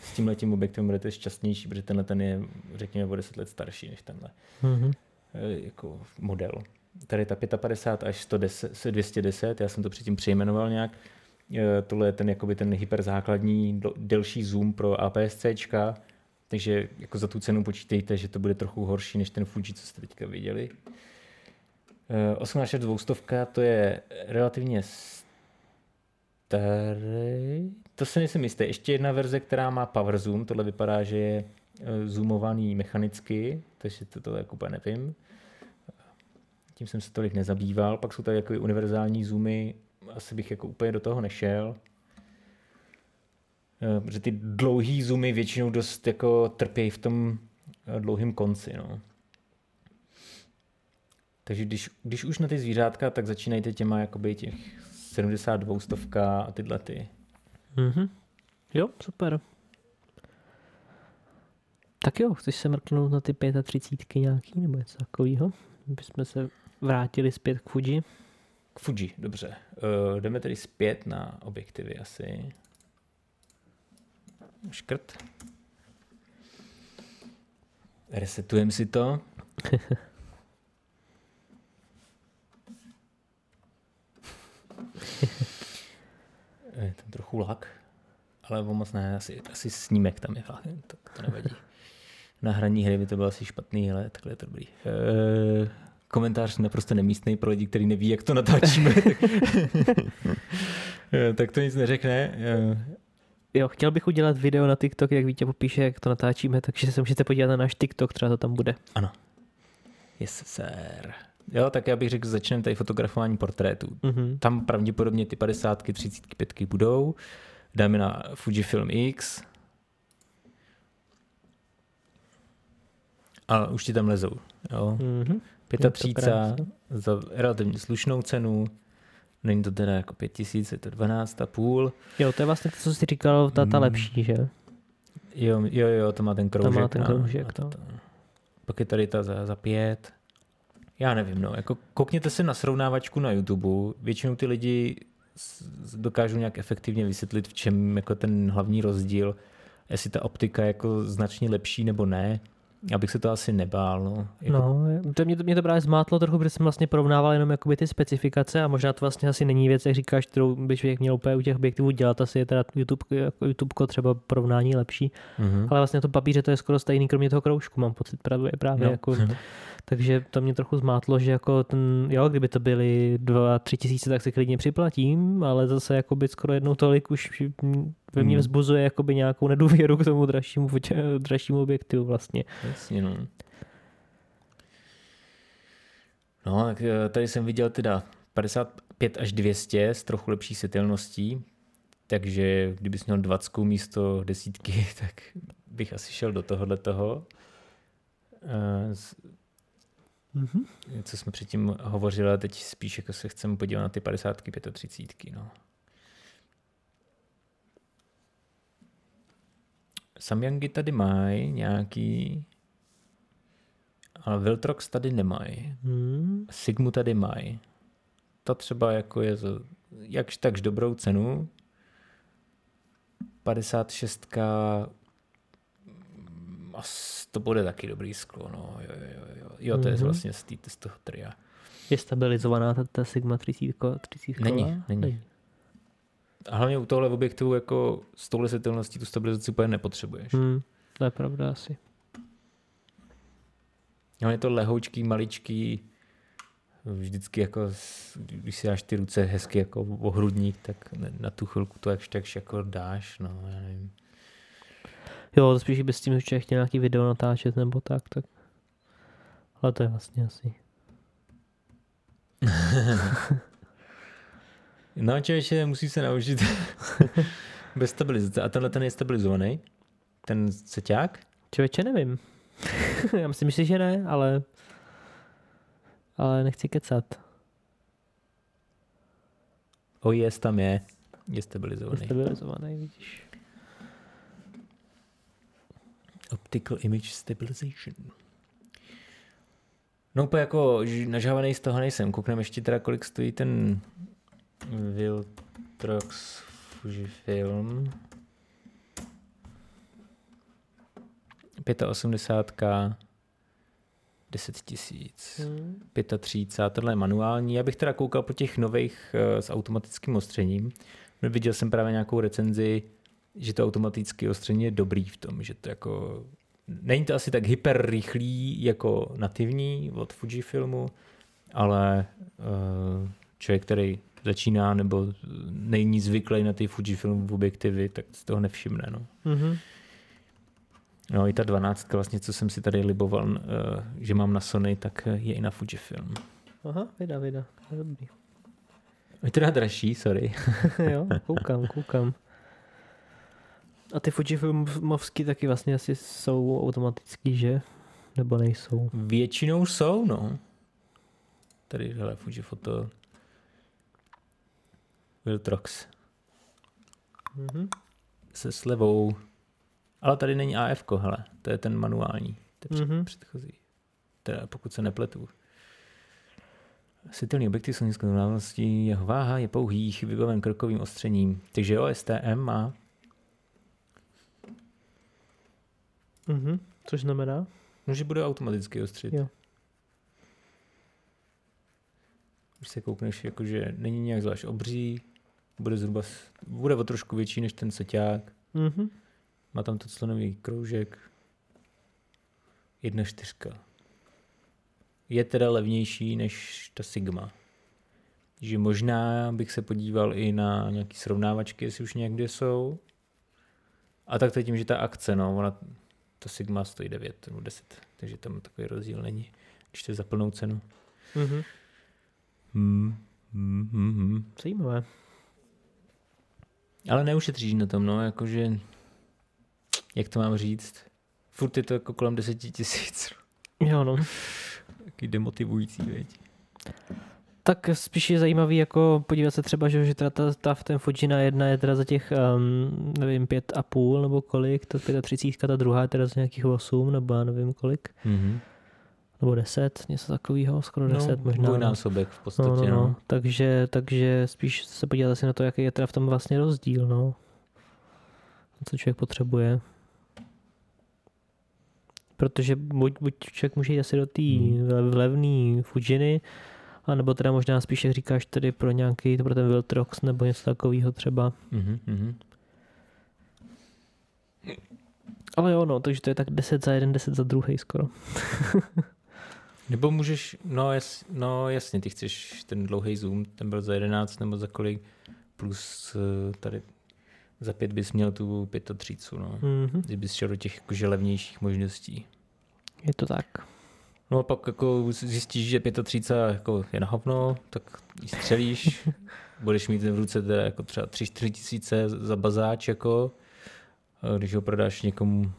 s tím letím objektem budete šťastnější, protože tenhle ten je, řekněme, o 10 let starší než tenhle mm-hmm. jako model tady ta 55 až 110, 210, já jsem to předtím přejmenoval nějak, e, tohle je ten, jakoby ten hyperzákladní delší zoom pro APS-C, takže jako za tu cenu počítejte, že to bude trochu horší než ten Fuji, co jste teďka viděli. 18200 to je relativně starý, to se nejsem jistý. Ještě jedna verze, která má power zoom, tohle vypadá, že je e, zoomovaný mechanicky, takže to, to jako nevím tím jsem se tolik nezabýval. Pak jsou tady jako univerzální zoomy, asi bych jako úplně do toho nešel. Eh, protože ty dlouhý zoomy většinou dost jako trpějí v tom eh, dlouhém konci. No. Takže když, když už na ty zvířátka, tak začínajte těma jakoby těch 72 stovka a tyhle ty. Mm-hmm. Jo, super. Tak jo, chceš se mrknout na ty 35 nějaký nebo něco takového? Jsme se vrátili zpět k Fuji. K Fuji, dobře. Uh, jdeme tedy zpět na objektivy asi. Škrt. Resetujeme si to. (laughs) je tam trochu lak, ale moc ne, asi, asi snímek tam je, to, to nevadí. (laughs) Na hraní hry by to bylo asi špatný, ale takhle je to dobrý. E, komentář naprosto nemístný pro lidi, kteří neví, jak to natáčíme. tak, (laughs) eh, tak to nic neřekne. Eh, jo, chtěl bych udělat video na TikTok, jak Vítě popíše, jak to natáčíme, takže se můžete podívat na náš TikTok, třeba to tam bude. Ano. Yes, sir. Jo, tak já bych řekl, začneme tady fotografování portrétů. Mm-hmm. Tam pravděpodobně ty 50, 35 budou. Dáme na Fujifilm X. A už ti tam lezou. Jo. Mm-hmm. 35 za relativně slušnou cenu. Není to teda jako 5000, je to 12 a půl. Jo, to je vlastně to, co jsi říkal, ta, ta mm. lepší, že? Jo, jo, jo, to má ten kroužek. To má ten kroužek, no. to. Pak je tady ta za, za pět. Já nevím, no. Jako koukněte se na srovnávačku na YouTube. Většinou ty lidi dokážou nějak efektivně vysvětlit, v čem jako ten hlavní rozdíl, jestli ta optika je jako značně lepší nebo ne. Abych se to asi nebál. No, jako... no to mě, to, mě to právě zmátlo trochu, protože jsem vlastně porovnával jenom jakoby ty specifikace a možná to vlastně asi není věc, jak říkáš, kterou by člověk měl úplně u těch objektivů dělat. Asi je teda YouTube, jako YouTube třeba porovnání lepší. Mm-hmm. Ale vlastně to papíře to je skoro stejný, kromě toho kroužku, mám pocit právě. právě no. jako, (laughs) takže to mě trochu zmátlo, že jako ten, jo, kdyby to byly dva, tři tisíce, tak se klidně připlatím, ale zase jako by skoro jednou tolik už ve mně hmm. vzbuzuje jakoby nějakou nedůvěru k tomu dražšímu, dražšímu objektivu vlastně. Jasně, no. No, tak eh, tady jsem viděl teda 55 až 200 s trochu lepší světelností, takže kdybys měl 20 místo desítky, (laughs) tak bych asi šel do tohohle toho. Mm-hmm. Co jsme předtím hovořili, teď spíš jako se chceme podívat na ty 50, 35. No. Samyangy tady mají nějaký, ale Viltrox tady nemají. Hmm. Sigmu tady mají. Ta třeba jako je za jakž takž dobrou cenu. 56 to bude taky dobrý sklo, no. Jo, jo, jo. jo to mm-hmm. je mhm. vlastně z, tý, z toho tria. Je stabilizovaná ta, ta Sigma 30? 30 není, není. A hlavně u tohle objektivu jako s touhle světelností tu stabilizaci úplně nepotřebuješ. Hmm, to je pravda asi. No, je to lehoučký, maličký, vždycky jako, když si dáš ty ruce hezky jako ohrudník, tak na tu chvilku to jakž takž jako dáš, no, já nevím. Jo, to spíš by s tím člověk chtěl nějaký video natáčet nebo tak, tak. Ale to je vlastně asi. (laughs) no člověče, musí se naučit (laughs) bez stabilizace. A tenhle ten je stabilizovaný? Ten seťák? Člověče, nevím. (laughs) Já myslím si, že ne, ale ale nechci kecat. O, jest tam je. Je stabilizovaný. Je stabilizovaný, vidíš. Optical Image Stabilization. No úplně jako nažávaný z toho nejsem. Koukneme ještě teda, kolik stojí ten Viltrox Fujifilm. 85 10 tisíc. Hmm. 35, tohle je manuální. Já bych teda koukal po těch nových uh, s automatickým ostřením. Viděl jsem právě nějakou recenzi že to automatické ostření je dobrý v tom, že to jako není to asi tak hyper rychlý jako nativní od Fujifilmu, ale uh, člověk, který začíná nebo není zvyklý na ty Fujifilm objektivy, tak z toho nevšimne. No. Mm-hmm. No i ta 12, vlastně, co jsem si tady liboval, uh, že mám na Sony, tak je i na Fujifilm. Aha, vida, vida. Dobrý. Je teda dražší, sorry. (laughs) jo, koukám, koukám. A ty Fujifilmovský taky vlastně asi jsou automatický, že? Nebo nejsou? Většinou jsou, no. Tady, hele, Fujifoto. Viltrox. Mhm. Se slevou. Ale tady není AF, hele. To je ten manuální. To je Mhm. předchozí. Teda pokud se nepletu. Světelný objektiv jsou nízkou návností, jeho váha je pouhých, vybaven krokovým ostřením. Takže jo, STM má Mhm. Což znamená? No, že bude automaticky ostřit. Jo. Když se koukneš, jakože není nějak zvlášť obří, bude zhruba, bude o trošku větší než ten seťák, Mhm. má tam to clonový kroužek, jedna čtyřka. Je teda levnější než ta Sigma. Takže možná bych se podíval i na nějaký srovnávačky, jestli už někde jsou. A tak to je tím, že ta akce, no, ona, ta Sigma stojí 9 nebo 10, takže tam takový rozdíl není, když to je za plnou cenu. Mhm. Hmm. Hmm, hmm, hmm. Zajímavé. Ale neušetříš na tom, no, jakože, jak to mám říct, furt je to jako kolem 10 tisíc. Jo, no. Taky demotivující, veď. Tak spíš je zajímavý jako podívat se třeba, že, že teda ta, ta, ten Fujina jedna je teda za těch, um, nevím, pět a půl nebo kolik, ta 35, ta druhá je teda za nějakých 8 nebo já nevím kolik, Mm-hmm. nebo 10, něco takového, skoro 10 no, možná. Dvojnásobek v podstatě, No, no, no, no. Takže, takže spíš se podívat asi na to, jaký je teda v tom vlastně rozdíl, no. Co člověk potřebuje. Protože buď, buď člověk může jít asi do té hmm. levné Fujiny, a nebo teda možná spíš, jak říkáš, tedy pro nějaký, pro ten Viltrox nebo něco takového třeba. Mm-hmm, mm-hmm. Ale jo, no, takže to je tak 10 za jeden, 10 za druhý skoro. (laughs) Nebo můžeš, no, jas, no jasně, ty chceš ten dlouhý zoom, ten byl za 11 nebo za kolik, plus eh, tady za pět bys měl tu 35, no. Mhm. Když bys šel do těch jakože levnějších možností. Je to tak. No a pak jako zjistíš, že 35 jako je na hovno, tak ji střelíš, (laughs) budeš mít v ruce teda jako třeba 3-4 tisíce za bazáč, jako, a když ho prodáš někomu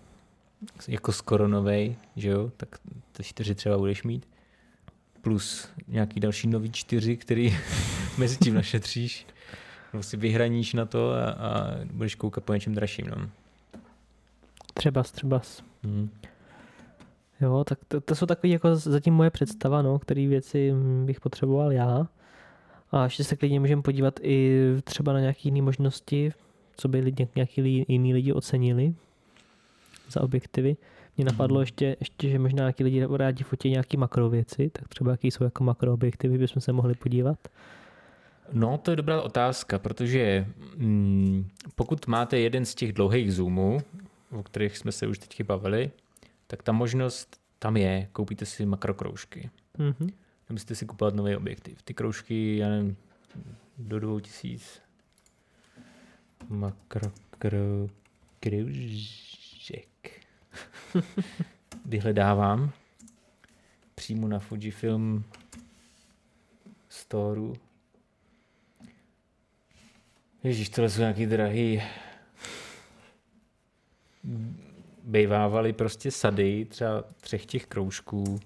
jako skoro novej, že jo, tak ty čtyři třeba budeš mít. Plus nějaký další nový čtyři, který (laughs) mezi tím našetříš. Nebo si vyhraníš na to a, a budeš koukat po něčem dražším. No. Třeba, třeba. Hmm. Jo, tak to, to jsou takové jako zatím moje představa, no, které věci mm, bych potřeboval já. A ještě se klidně můžeme podívat i třeba na nějaké jiné možnosti, co by lidi, nějaký jiný lidi ocenili za objektivy. Mně napadlo Mhm. ještě, ještě, že možná nějaký lidi rádi fotí nějaké makro věci, tak třeba jaký jsou jako makroobjektivy, bychom se mohli podívat. No, to je dobrá otázka, protože mm, pokud máte jeden z těch dlouhých zoomů, o kterých jsme se už teď bavili, tak ta možnost tam je, koupíte si makrokroužky. Mhm. Musíte si kupovat nový objektiv. Ty kroužky, já nevím, do dvou tisíc. Makrokroužek. (laughs) Vyhledávám přímo na Fujifilm Storeu. Ježíš, tohle jsou nějaký drahý. Bejvávaly prostě sady, třeba třech těch kroužků.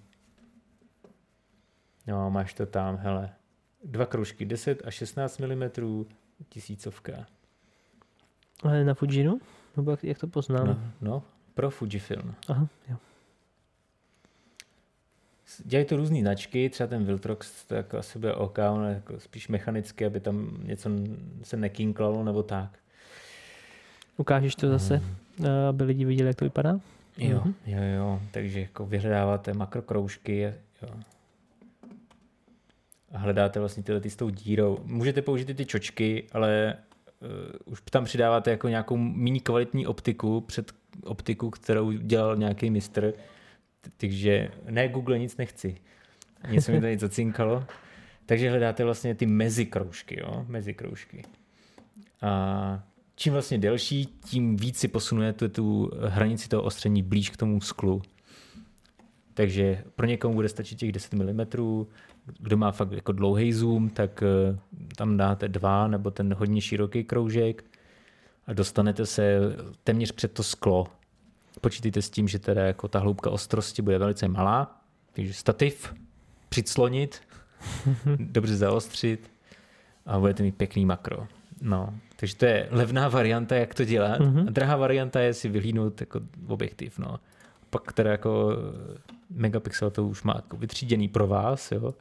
No, máš to tam, hele. Dva kroužky, 10 a 16 mm, tisícovka. Ale na Fujinu? Nebo jak, jak to poznám? No, no, pro Fujifilm. Aha, jo. Dělají to různé značky, třeba ten Viltrox, to jako asi bude OK, on je jako spíš mechanicky, aby tam něco se nekinklalo nebo tak. Ukážeš to zase, eh, aby lidi viděli, jak to vypadá? Jo, Mhm. jo, jo, takže jako vyhledáváte makrokroužky jo. a hledáte vlastně tyhle ty s tou dírou. Můžete použít i ty čočky, ale uh, už tam přidáváte jako nějakou méně kvalitní optiku před optiku, kterou dělal nějaký mistr. Takže ne, Google nic nechci. Něco mi tady (laughs) zacinkalo. Takže hledáte vlastně ty mezikroužky, jo, mezikroužky. A čím vlastně delší, tím víc si posunujete tu hranici toho ostření blíž k tomu sklu. Takže pro někomu bude stačit těch 10 mm, kdo má fakt jako dlouhý zoom, tak eh, tam dáte dva nebo ten hodně široký kroužek a dostanete se téměř před to sklo. Počítejte s tím, že teda jako ta hloubka ostrosti bude velice malá, takže stativ přiclonit, (laughs) dobře zaostřit a budete mít pěkný makro. No, takže to je levná varianta, jak to dělat. Mm-hmm. A drahá varianta je si vyhlídnout jako objektiv. No. Pak teda jako megapixel to už má jako vytříděný pro vás. Jo.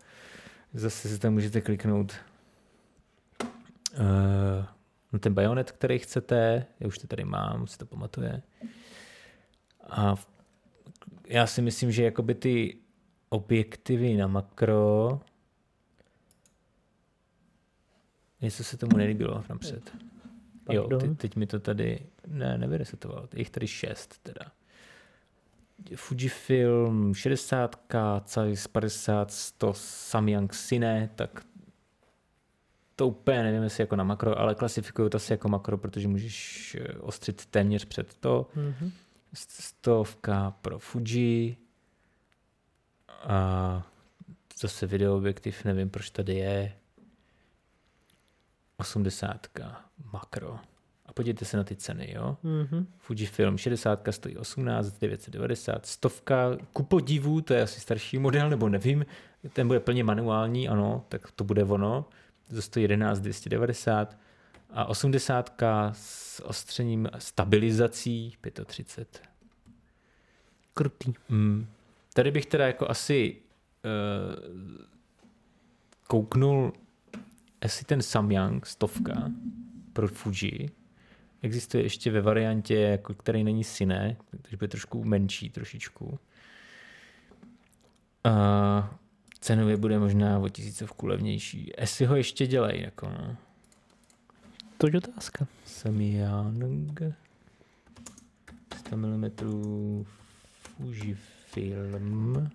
Zase si tam můžete kliknout uh, na ten bajonet, který chcete. Já už to tady mám, si to pamatuje. A já si myslím, že jakoby ty objektivy na makro něco se tomu nelíbilo napřed. Jo, ty, teď mi to tady ne, nevyresetovalo. Je jich tady šest teda. Fujifilm 60, Zeiss 50, 100, Samyang Cine, tak to úplně nevím, jestli jako na makro, ale klasifikuju to asi jako makro, protože můžeš eh, ostřit téměř před to. Mm-hmm. Stovka pro Fuji a zase videoobjektiv, nevím, proč tady je. 80 makro. A podívejte se na ty ceny, jo. Mm-hmm. Fujifilm 60 stojí 18 990, stovka, ku podivu, to je asi starší model, nebo nevím, ten bude plně manuální, ano, tak to bude ono, to stojí 11 290 a 80 s ostřením stabilizací 35. Krutý. Mm. Tady bych teda jako asi uh, kouknul, jestli ten Samyang stovka pro Fuji existuje ještě ve variantě, jako, který není syné, takže bude trošku menší trošičku. A cenově bude možná o tisícovku levnější. Jestli ho ještě dělají, jako no. To je otázka. Samyang 100 mm Fujifilm.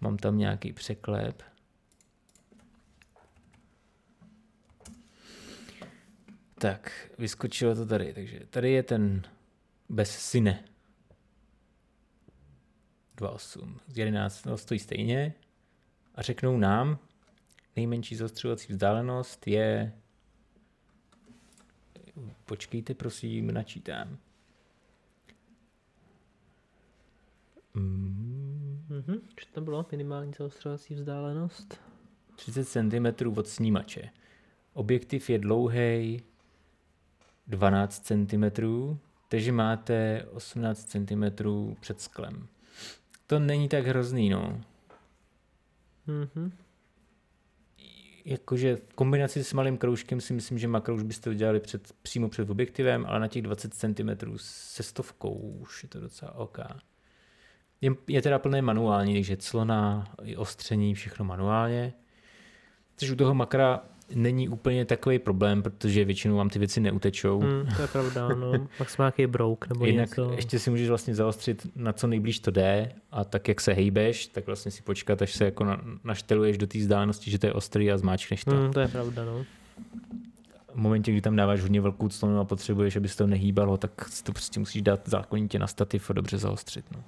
Mám tam nějaký překlep. Tak, vyskočilo to tady. Takže tady je ten bez syne. 2.8. Z 11 no, stojí stejně. A řeknou nám, nejmenší zostřovací vzdálenost je počkejte prosím, načítám. Mm-hmm. Co to bylo? Minimální zaostřovací vzdálenost? 30 cm od snímače. Objektiv je dlouhý 12 cm, takže máte 18 cm před sklem. To není tak hrozný, no. Mm-hmm. Jakože v kombinaci s malým kroužkem si myslím, že makro už byste udělali před, přímo před objektivem, ale na těch 20 cm se stovkou už je to docela OK. Je, je teda plné manuální, takže clona, i ostření, všechno manuálně. Takže u toho makra není úplně takový problém, protože většinou vám ty věci neutečou. Hmm, to je pravda, no. (laughs) Pak nějaký brouk nebo Jinak něco. ještě si můžeš vlastně zaostřit na co nejblíž to jde a tak, jak se hejbeš, tak vlastně si počkat, až se jako na, našteluješ do té vzdálenosti, že to je ostrý a zmáčkneš to. Hmm, to je pravda, no. V momentě, kdy tam dáváš hodně velkou clonu a potřebuješ, aby se to nehýbalo, tak si to prostě musíš dát zákonitě na stativ a dobře zaostřit. No.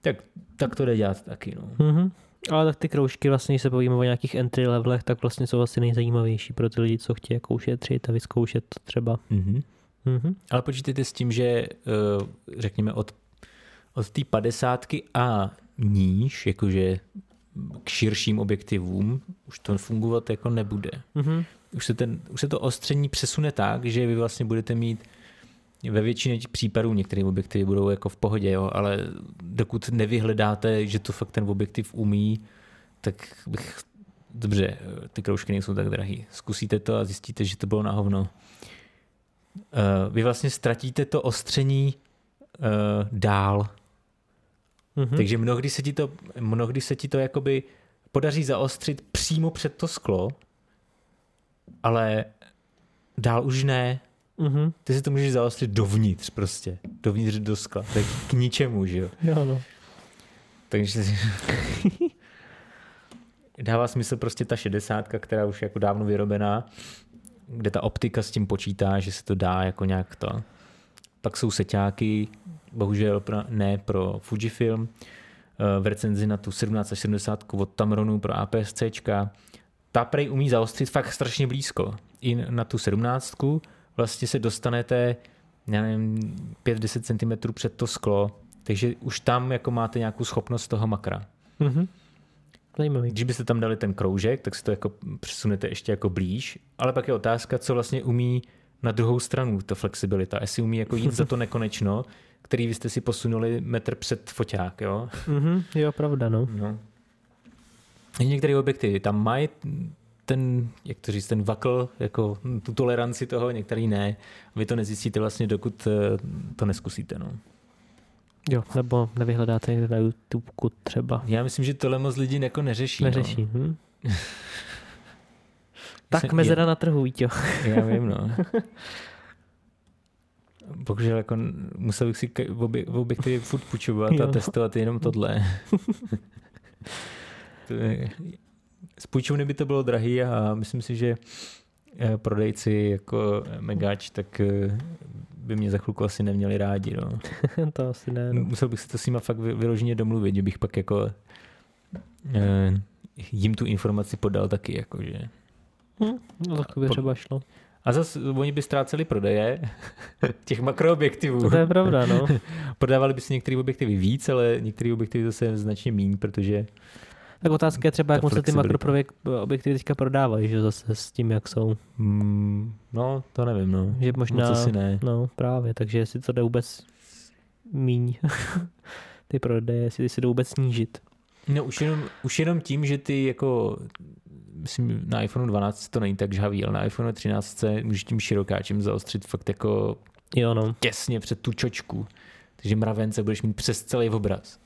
Tak, tak to jde dělat taky. No. Mm-hmm. Ale tak ty kroužky vlastně, když se povíme o nějakých entry levelech, tak vlastně jsou asi nejzajímavější pro ty lidi, co chtějí jako ušetřit a vyzkoušet to třeba. Mm-hmm. Mm-hmm. Ale počítejte s tím, že eh, řekněme od, od té padesátky a níž, jakože k širším objektivům, už to fungovat jako nebude. Mm-hmm. Už, se ten, už se to ostření přesune tak, že vy vlastně budete mít ve většině těch případů některé objektivy budou jako v pohodě, jo, ale dokud nevyhledáte, že to fakt ten objektiv umí, tak bych, dobře, ty kroužky nejsou tak drahý. Zkusíte to a zjistíte, že to bylo na hovno. Uh, vy vlastně ztratíte to ostření uh, dál. Mm-hmm. Takže mnohdy se ti to, mnohdy se ti to jakoby podaří zaostřit přímo před to sklo, ale dál už ne, Mm-hmm. Ty si to můžeš zaostřit dovnitř prostě. Dovnitř do skla. Tak k ničemu, že jo? Jo, no. Takže (laughs) dává smysl prostě ta šedesátka, která už je jako dávno vyrobená, kde ta optika s tím počítá, že se to dá jako nějak to. Pak jsou seťáky, bohužel pro, ne pro Fujifilm, v recenzi na tu 17 až 70 od Tamronu pro APS-C. Ta prej umí zaostřit fakt strašně blízko. I na tu 17 vlastně se dostanete já nevím, 5-10 cm před to sklo, takže už tam jako máte nějakou schopnost toho makra. Mm-hmm. Zajímavý. Když byste tam dali ten kroužek, tak se to jako přesunete ještě jako blíž, ale pak je otázka, co vlastně umí na druhou stranu ta flexibilita. Jestli umí jako jít za to (laughs) nekonečno, který vy jste si posunuli metr před foťák, jo? Mm-hmm, jo, pravda, no. no. Některé objekty tam mají ten, jak to říct, ten vakl, jako tu toleranci toho, některý ne. Vy to nezjistíte vlastně, dokud eh, to neskusíte. No. Jo, nebo nevyhledáte někde na YouTube třeba. Já myslím, že tohle moc lidí jako neřeší. No. Neřeší, no. hm? (laughs) tak mezera na trhu, jo. (laughs) Já vím, no. Bohužel jako musel bych si v objektivy furt půjčovat a testovat jenom tohle. (laughs) to je, z půjčovny by to bylo drahý a myslím si, že eh, prodejci jako Megač, tak eh, by mě za chvilku asi neměli rádi. No. (laughs) to asi ne. No. Musel bych se to s nima fakt vyloženě domluvit, že bych pak jako eh, jim tu informaci podal taky. Jako, že... Hm, no tak by třeba šlo. A zase oni by ztráceli prodeje (laughs) těch makroobjektivů. To je pravda, no. (laughs) Prodávali by si některé objektivy víc, ale některé objektivy zase značně méně, protože tak otázka je třeba, jak moc se ty makroobjektivy teďka prodávají, že zase s tím, jak jsou. Mm, no, to nevím, no. Že možná, moc asi ne. No, právě, takže jestli to jde vůbec míň, (laughs) ty prodeje, jestli se jde vůbec snížit. No už jenom, už jenom tím, že ty jako myslím, na iPhone 12 to není tak žhavý, ale na iPhone 13 můžeš tím širokáčem zaostřit fakt jako jo, no. těsně před tu čočku. Takže mravence budeš mít přes celý obraz.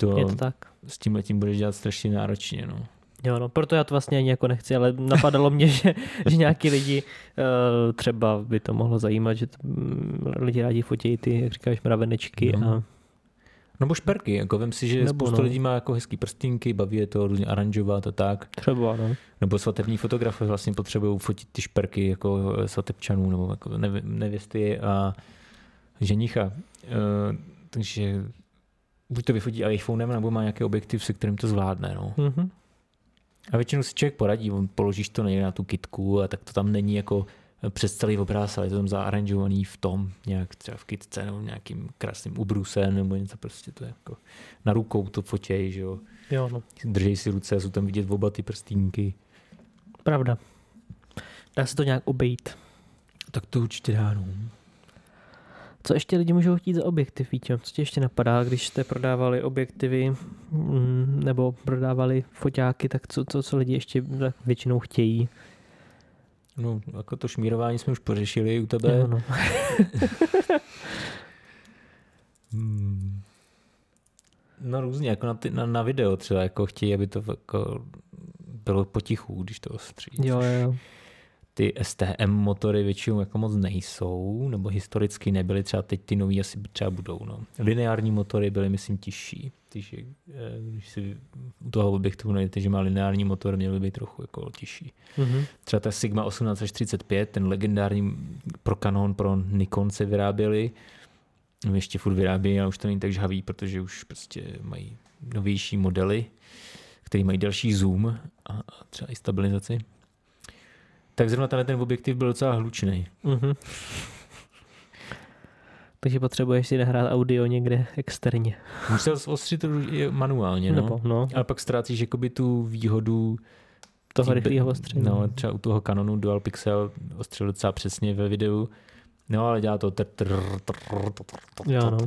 To, je to tak. S tím letím budeš dělat strašně náročně. No. Jo, no, proto já to vlastně ani jako nechci, ale napadalo mě, (laughs) že, že nějaký lidi uh, třeba by to mohlo zajímat, že to, um, lidi rádi fotí ty, jak říkáš, mravenečky no. a nebo šperky, jako vím si, že Nebo spousta no. lidí má jako hezký prstinky, baví je to různě aranžovat a tak. Třeba, no. Nebo svatební fotografy vlastně potřebují fotit ty šperky jako svatebčanů nebo jako nevěsty a ženicha. Uh, takže buď to vyfotí iPhonem, nebo má nějaký objektiv, se kterým to zvládne. No. Mm-hmm. A většinou si člověk poradí, on položíš to někde na tu kitku a tak to tam není jako přes celý obráz, ale je to tam zaaranžovaný v tom, nějak třeba v kitce nebo nějakým krásným ubrusem nebo něco prostě to je jako na rukou to fotěj, že jo. Jo, no. Držej si ruce a jsou tam vidět oba ty prstínky. Pravda. Dá se to nějak obejít. Tak to určitě dá, no. Co ještě lidi můžou chtít za objektiv, Víte? Co ti ještě napadá, když jste prodávali objektivy mm, nebo prodávali foťáky, tak co, co, co lidi ještě většinou chtějí? No, jako to šmírování jsme už pořešili u tebe. Jo, no. (laughs) hmm. No různě, jako na, ty, na, na video třeba, jako chtějí, aby to jako bylo potichu, když to ostří. Jo, jo ty STM motory většinou jako moc nejsou, nebo historicky nebyly, třeba teď ty nový asi třeba budou. No. Lineární motory byly, myslím, těžší. Takže eh, když si u toho objektu najdete, že má lineární motor, měl by být trochu jako těžší. Mm-hmm. Třeba ta Sigma 1835, ten legendární pro Canon, pro Nikon se vyráběli, ještě furt vyrábějí, ale už to není tak žhavý, protože už prostě mají novější modely, které mají další zoom a třeba i stabilizaci tak zrovna tenhle ten objektiv byl docela hlučný. Mm-hmm. Takže potřebuješ si nahrát audio někde externě. Musel ostřit manuálně, no. Nebo, no. Ale pak ztrácíš jakoby tu výhodu toho rychlého ostření. No, třeba u toho Canonu Dual Pixel ostřel docela přesně ve videu. No, ale dělá to Jo, no.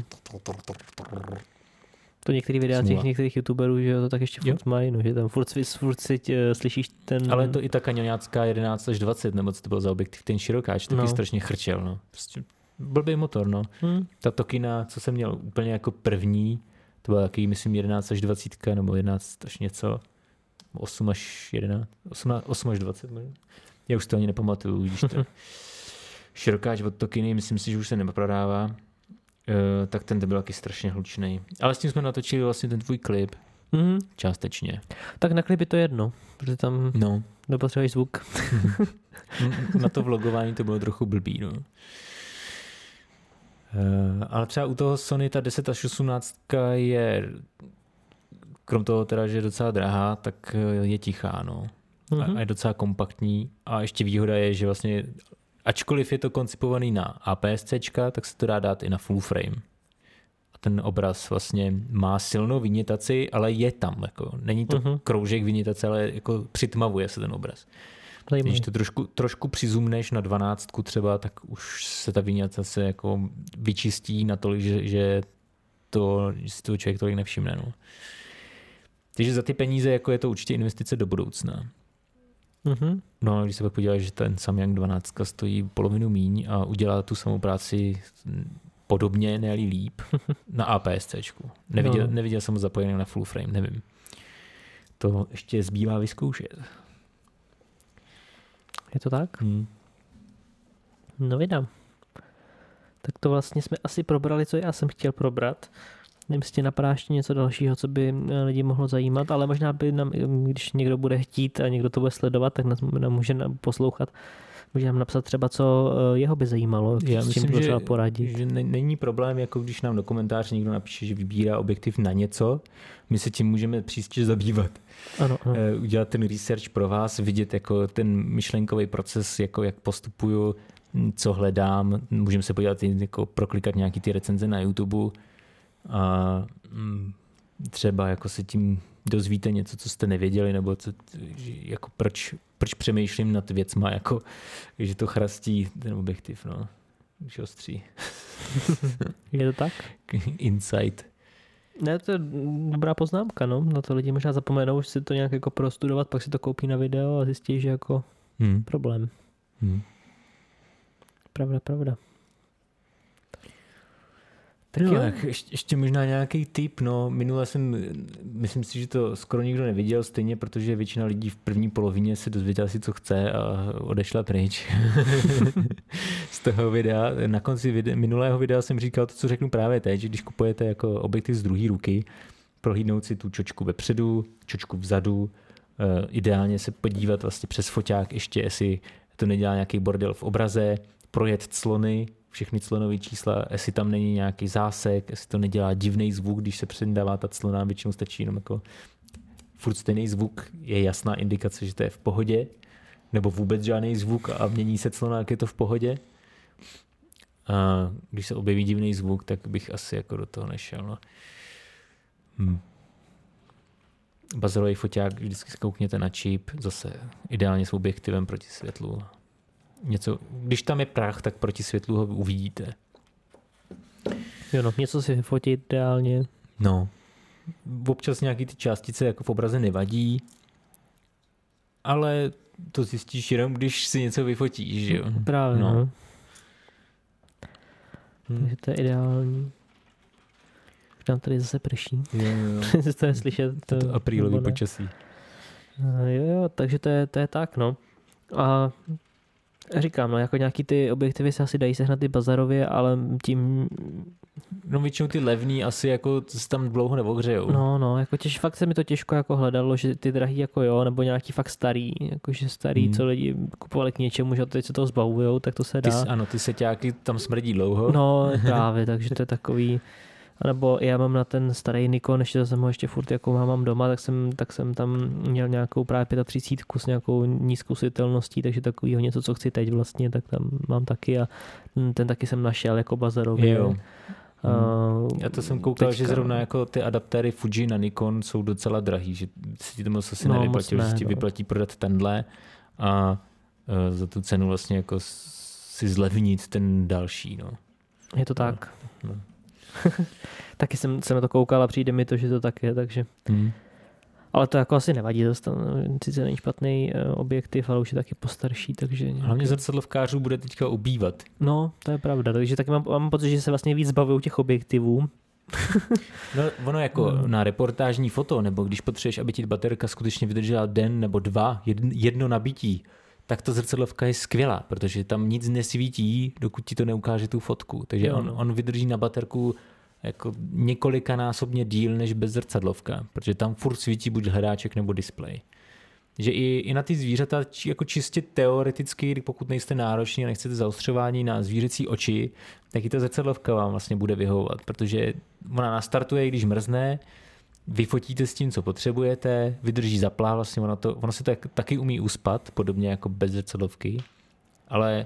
To některý videa těch některých youtuberů, že to tak ještě furt mají, no, že tam furt, furt si tě, slyšíš ten... Ale to i ta kanionácká 11 až 20, nebo co to byl za objektiv, ten širokáč, taky no. strašně chrčel, no. Prostě blbý motor, no. Hmm. Ta Tokina, co jsem měl úplně jako první, to byl taky, myslím, 11 až 20, nebo 11 až něco, 8 až 11, 8, 8 až 20, možná. Já už to ani nepamatuju, vidíš to. (laughs) Širokáč od Tokiny, myslím si, že už se neprodává. Uh, tak ten byl taky strašně hlučný. Ale s tím jsme natočili vlastně ten tvůj klip. Mm-hmm. Částečně. Tak na klip je to jedno, protože tam no. nepotřebuješ zvuk. (laughs) na to vlogování to bylo trochu blbý. No. Uh, ale třeba u toho Sony ta 10 až 18 je, krom toho teda, že je docela drahá, tak je tichá, no. Mm-hmm. A je docela kompaktní. A ještě výhoda je, že vlastně, ačkoliv je to koncipovaný na APS-C, tak se to dá dát i na full frame. A ten obraz vlastně má silnou vynětaci, ale je tam. Jako, není to mm-hmm. kroužek vynětace, ale jako přitmavuje se ten obraz. Zajímavý. Když to trošku, trošku přizumneš na dvanáctku třeba, tak už se ta vynětace jako vyčistí na to, že, že to, že si to člověk tolik nevšimne. No. Takže za ty peníze jako je to určitě investice do budoucna. Mm-hmm. No a když se pak podíváš, že ten Samyang 12 stojí polovinu míň a udělá tu samou práci podobně, ne líp, (laughs) na APS-C. Neviděl, no. neviděl jsem ho zapojený na full frame, nevím. To ještě zbývá vyzkoušet. Je to tak? Hmm. No vydám. Tak to vlastně jsme asi probrali, co já jsem chtěl probrat. Nevím, jestli napadá ještě něco dalšího, co by eh, lidi mohlo zajímat, ale možná by nám, když někdo bude chtít a někdo to bude sledovat, tak nás může poslouchat Může nám napsat třeba, co eh, jeho by zajímalo, Já s myslím, čím třeba poradit. Že není problém, jako když nám do komentáře někdo napíše, že vybírá objektiv na něco, my se tím můžeme příště zabývat. Ano, ano. Eh, udělat ten research pro vás, vidět jako ten myšlenkový proces, jako jak postupuju, co hledám, můžeme se podívat, jako proklikat nějaký ty recenze na YouTube a hm, třeba jako se tím dozvíte něco, co jste nevěděli, nebo co, jako proč, proč přemýšlím nad věcma, jako, že to chrastí ten objektiv, no, když ostří. (laughs) Je to tak? (laughs) Insight. Ne, to je dobrá poznámka, no. Na to lidi možná zapomenou, že si to nějak jako prostudovat, pak si to koupí na video a zjistí, že jako hmm. problém. Hmm. Pravda, pravda. Tak no, jo. Tak ještě, ještě možná nějaký tip, no minule jsem, myslím si, že to skoro nikdo neviděl stejně, protože většina lidí v první polovině se dozvěděla si, co chce a odešla pryč (laughs) z toho videa. Na konci videa, minulého videa jsem říkal to, co řeknu právě teď, že když kupujete jako objektiv z druhé ruky, prohlídnout si tu čočku vepředu, čočku vzadu, uh, ideálně se podívat vlastně přes foťák ještě, jestli to nedělá nějaký bordel v obraze, projet clony, všechny clonové čísla, jestli tam není nějaký zásek, jestli to nedělá divný zvuk, když se předává ta clona, většinou stačí jenom jako furt stejný zvuk, je jasná indikace, že to je v pohodě, nebo vůbec žádný zvuk a mění se clona, jak je to v pohodě. A když se objeví divný zvuk, tak bych asi jako do toho nešel. No. Hm. Bazerový foťák, vždycky koukněte na čip, zase ideálně s objektivem proti světlu něco, když tam je prach, tak proti světlu ho uvidíte. Jo, no, něco si fotit ideálně. No, občas nějaký ty částice jako v obraze nevadí, ale to zjistíš jenom, když si něco vyfotíš, že jo? Právě, no. no. Hmm. Takže to je ideální. Tam tady zase prší. Jo, jo. (laughs) to je slyšet. To, to aprílový počasí. Jo, jo, takže to je, to je tak, no. A Říkám, no jako nějaký ty objektivy se asi dají sehnat ty bazarově, ale tím... No většinou ty levný asi jako se tam dlouho neohřejou. No, no, jako těž, fakt se mi to těžko jako hledalo, že ty drahý jako jo, nebo nějaký fakt starý, jakože starý, hmm. co lidi kupovali k něčemu, že teď se toho zbavujou, tak to se dá. Ty, ano, ty seťáky tam smrdí dlouho. No (laughs) právě, takže to je takový, nebo já mám na ten starý Nikon, ještě jsem ho ještě furt jako mám, mám doma, tak jsem, tak jsem tam měl nějakou právě 35 s nějakou nízkou světelností, takže takovýho něco, co chci teď vlastně, tak tam mám taky a ten taky jsem našel jako bazarový. Jo. Uh, Já to jsem koukal, teďka, že zrovna jako ty adaptéry Fuji na Nikon jsou docela drahý, že si ti to moc asi no, nevyplatí, ne, že ti no. vyplatí prodat tenhle a uh, za tu cenu vlastně jako si zlevnit ten další. No. Je to tak. No, no. (laughs) Taky jsem se na to koukal a přijde mi to, že to tak je, takže... Hmm. Ale to jako asi nevadí, to sice není špatný eh, objektiv, ale už je taky postarší, takže... Nějaký... Hlavně zrcadlovkářů bude teďka ubývat. No, to je pravda, takže taky mám, mám pocit, že se vlastně víc baví těch objektivů. (laughs) no, ono jako no. na reportážní foto, nebo když potřebuješ, aby ti baterka skutečně vydržela den nebo dva, jedno nabití, tak ta zrcadlovka je skvělá, protože tam nic nesvítí, dokud ti to neukáže tu fotku. Takže on, on vydrží na baterku jako několikanásobně díl než bez zrcadlovka, protože tam furt svítí buď hledáček nebo displej. že i, i na ty zvířata, či, jako čistě teoreticky, pokud nejste nároční a nechcete zaostřování na zvířecí oči, tak i ta zrcadlovka vám vlastně bude vyhovovat, protože ona nastartuje, když mrzne, vyfotíte s tím, co potřebujete, vydrží zaplá, vlastně ono, to, ono se tak, taky umí uspat, podobně jako bez zrcadlovky, ale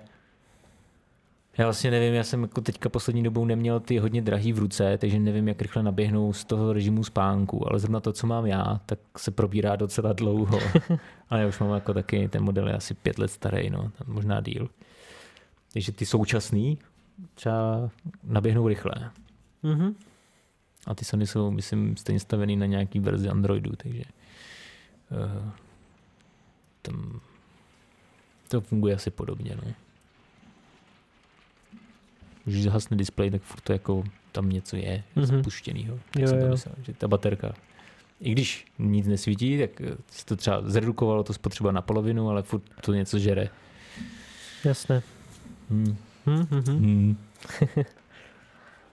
já vlastně nevím, já jsem jako teďka poslední dobou neměl ty hodně drahý v ruce, takže nevím, jak rychle naběhnou z toho režimu spánku, ale zrovna to, co mám já, tak se probírá docela dlouho. (laughs) ale já už mám jako taky, ten model je asi pět let starý, no, možná díl. Takže ty současný třeba naběhnou rychle. Mm-hmm. A ty Sony jsou, myslím, stejně stavený na nějaký verzi Androidu, takže uh, tam to funguje asi podobně. No. Když zahasne displej, tak furt to jako tam něco je mm-hmm. spuštěnýho. Jo, jsem to myslel, že ta baterka i když nic nesvítí, tak se to třeba zredukovalo to spotřeba na polovinu, ale furt to něco žere. Jasné. Hmm. Hm, hm, hm. Hmm. (laughs)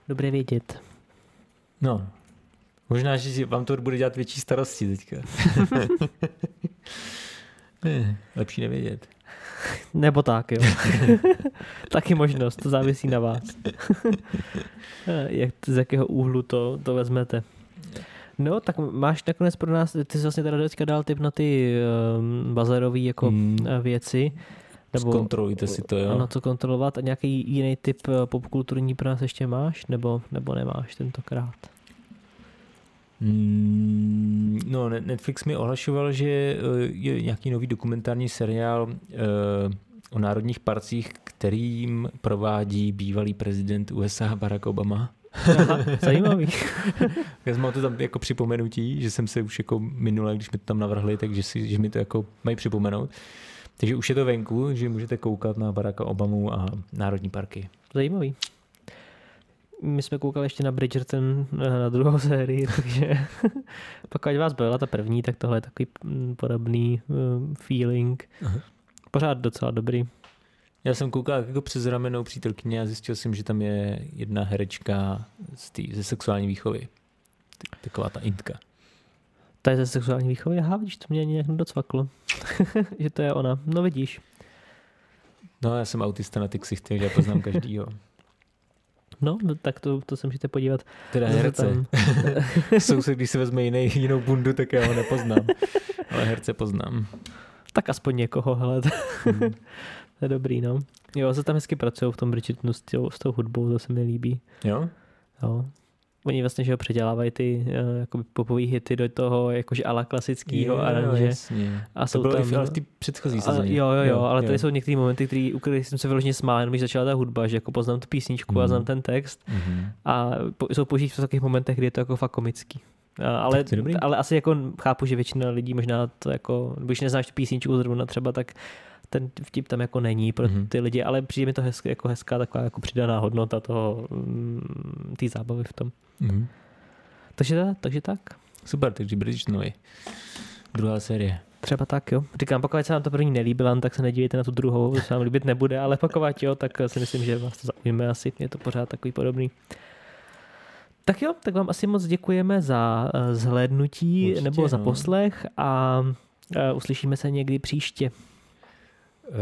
Dobré vědět. No, možná, že si- vám to bude dělat větší starosti teďka. Ne, (laughs) Lepší nevědět. (laughs) Nebo tak, jo. (laughs) Taky možnost, to závisí na vás. Jak, z jakého úhlu to, to vezmete. No, tak máš nakonec pro nás, ty jsi vlastně teda teďka dal tip na ty um, bazarové jako Hmm. mm. věci. Zkontrolujte si to, jo. Ano, co kontrolovat. A nějaký jiný typ eh, popkulturní pro nás ještě máš? Nebo, nebo nemáš tentokrát? Mm, No, Ne- Netflix mi ohlašoval, že eh, je nějaký nový dokumentární seriál eh, o národních parcích, kterým provádí bývalý prezident USA Barack Obama. Aha, zajímavý. (laughs) Já jsem to tam jako připomenutí, že jsem se už jako minule, když mi to tam navrhli, takže si, že mi to jako mají připomenout. Takže už je to venku, že můžete koukat na Baracka Obamu a národní parky. Zajímavý. My jsme koukali ještě na Bridgerton eh, na druhou (laughs) sérii, takže (laughs) pokud vás byla ta první, tak tohle je takový mm, podobný uh, feeling. Aha. Pořád docela dobrý. Já jsem koukal jako přes ramenou přítelkyně a zjistil jsem, že tam je jedna herečka z tý, ze sexuální výchovy. Taková ta intka. To je ze sexuální výchovy? Aha, vidíš, to mě nějak docvaklo. (laughs) že to je ona. No vidíš. No, já jsem autista na ty ksichty, takže já poznám každýho. No, no, tak to, to se můžete podívat. Teda herce. tam- (laughs) Soused, když si vezme jiný, jinou bundu, tak já ho nepoznám. Ale herce poznám. Tak aspoň někoho, hele, to, Mhm. (laughs) to je dobrý, no. Jo, se tam hezky pracují v tom Bridgertonu s, s tou hudbou, to se mi líbí. Jo? Jo. Oni vlastně, že jo, předělávají ty uh, jakoby popový hity do toho, jakože ala klasického aranže. jasně. A To jsou bylo tam, i v, ale té předchozí a, sezóně. jo, jo, jo, ale tady jsou některé momenty, který, u kterých jsem se vyloženě smál, jenom když začala ta hudba, že jako poznám tu písničku a Mhm. znám ten text Mhm. a po, jsou použít v takových momentech, kdy je to jako fakt komický. A, ale, to ale asi jako chápu, že většina lidí možná to jako, když neznáš tu písničku zrovna třeba, tak ten vtip tam jako není pro Mhm. ty lidi, ale přijde mi to hezky, jako hezká taková jako přidaná hodnota toho, mm, té zábavy v tom. Mhm. Takže, takže tak. Super, takže Bridgertonovi. Druhá série. Třeba tak, jo. Říkám, pokud se vám to první nelíbila, tak se nedívejte na tu druhou, to se vám líbit nebude, ale pokud jo, tak si myslím, že vás to zaujme asi, je to pořád takový podobný. Tak jo, tak vám asi moc děkujeme za uh, zhlédnutí Určitě, nebo za no. poslech a uh, uslyšíme se někdy příště. Uh...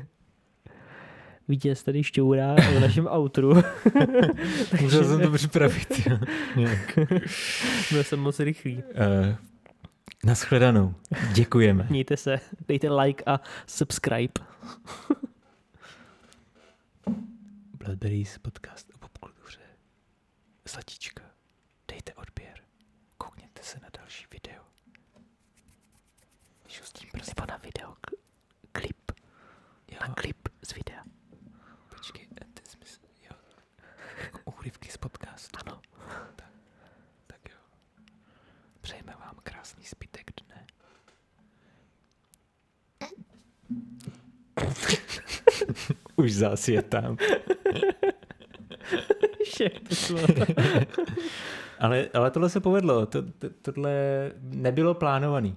(laughs) Vítěz tady šťourá v (laughs) našem outru. (laughs) Musel jsem to připravit. Nějak. Byl jsem moc rychlý. Uh, naschledanou. Děkujeme. Mějte se, dejte like a subscribe. Bloodberries podcast o popkultuře. Zlatíčka. Dejte odběr. Koukněte se na další video. Šustím prostě. Nebo na video klip. Jo, Na klip z videa. počkej, eh, to je smysl, jo. Jako úryvky z podcastu. Ano. Tak, tak jo. Přejeme vám krásný zbytek dne. (laughs) Už zás (laughs) je tam. (laughs) Ale, ale tohle se povedlo. To, to, tohle nebylo plánovaný.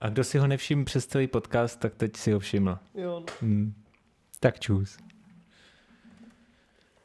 A kdo si ho nevšiml přes celý podcast, tak teď si ho všiml. Jo, no. Hmm. Tak čus.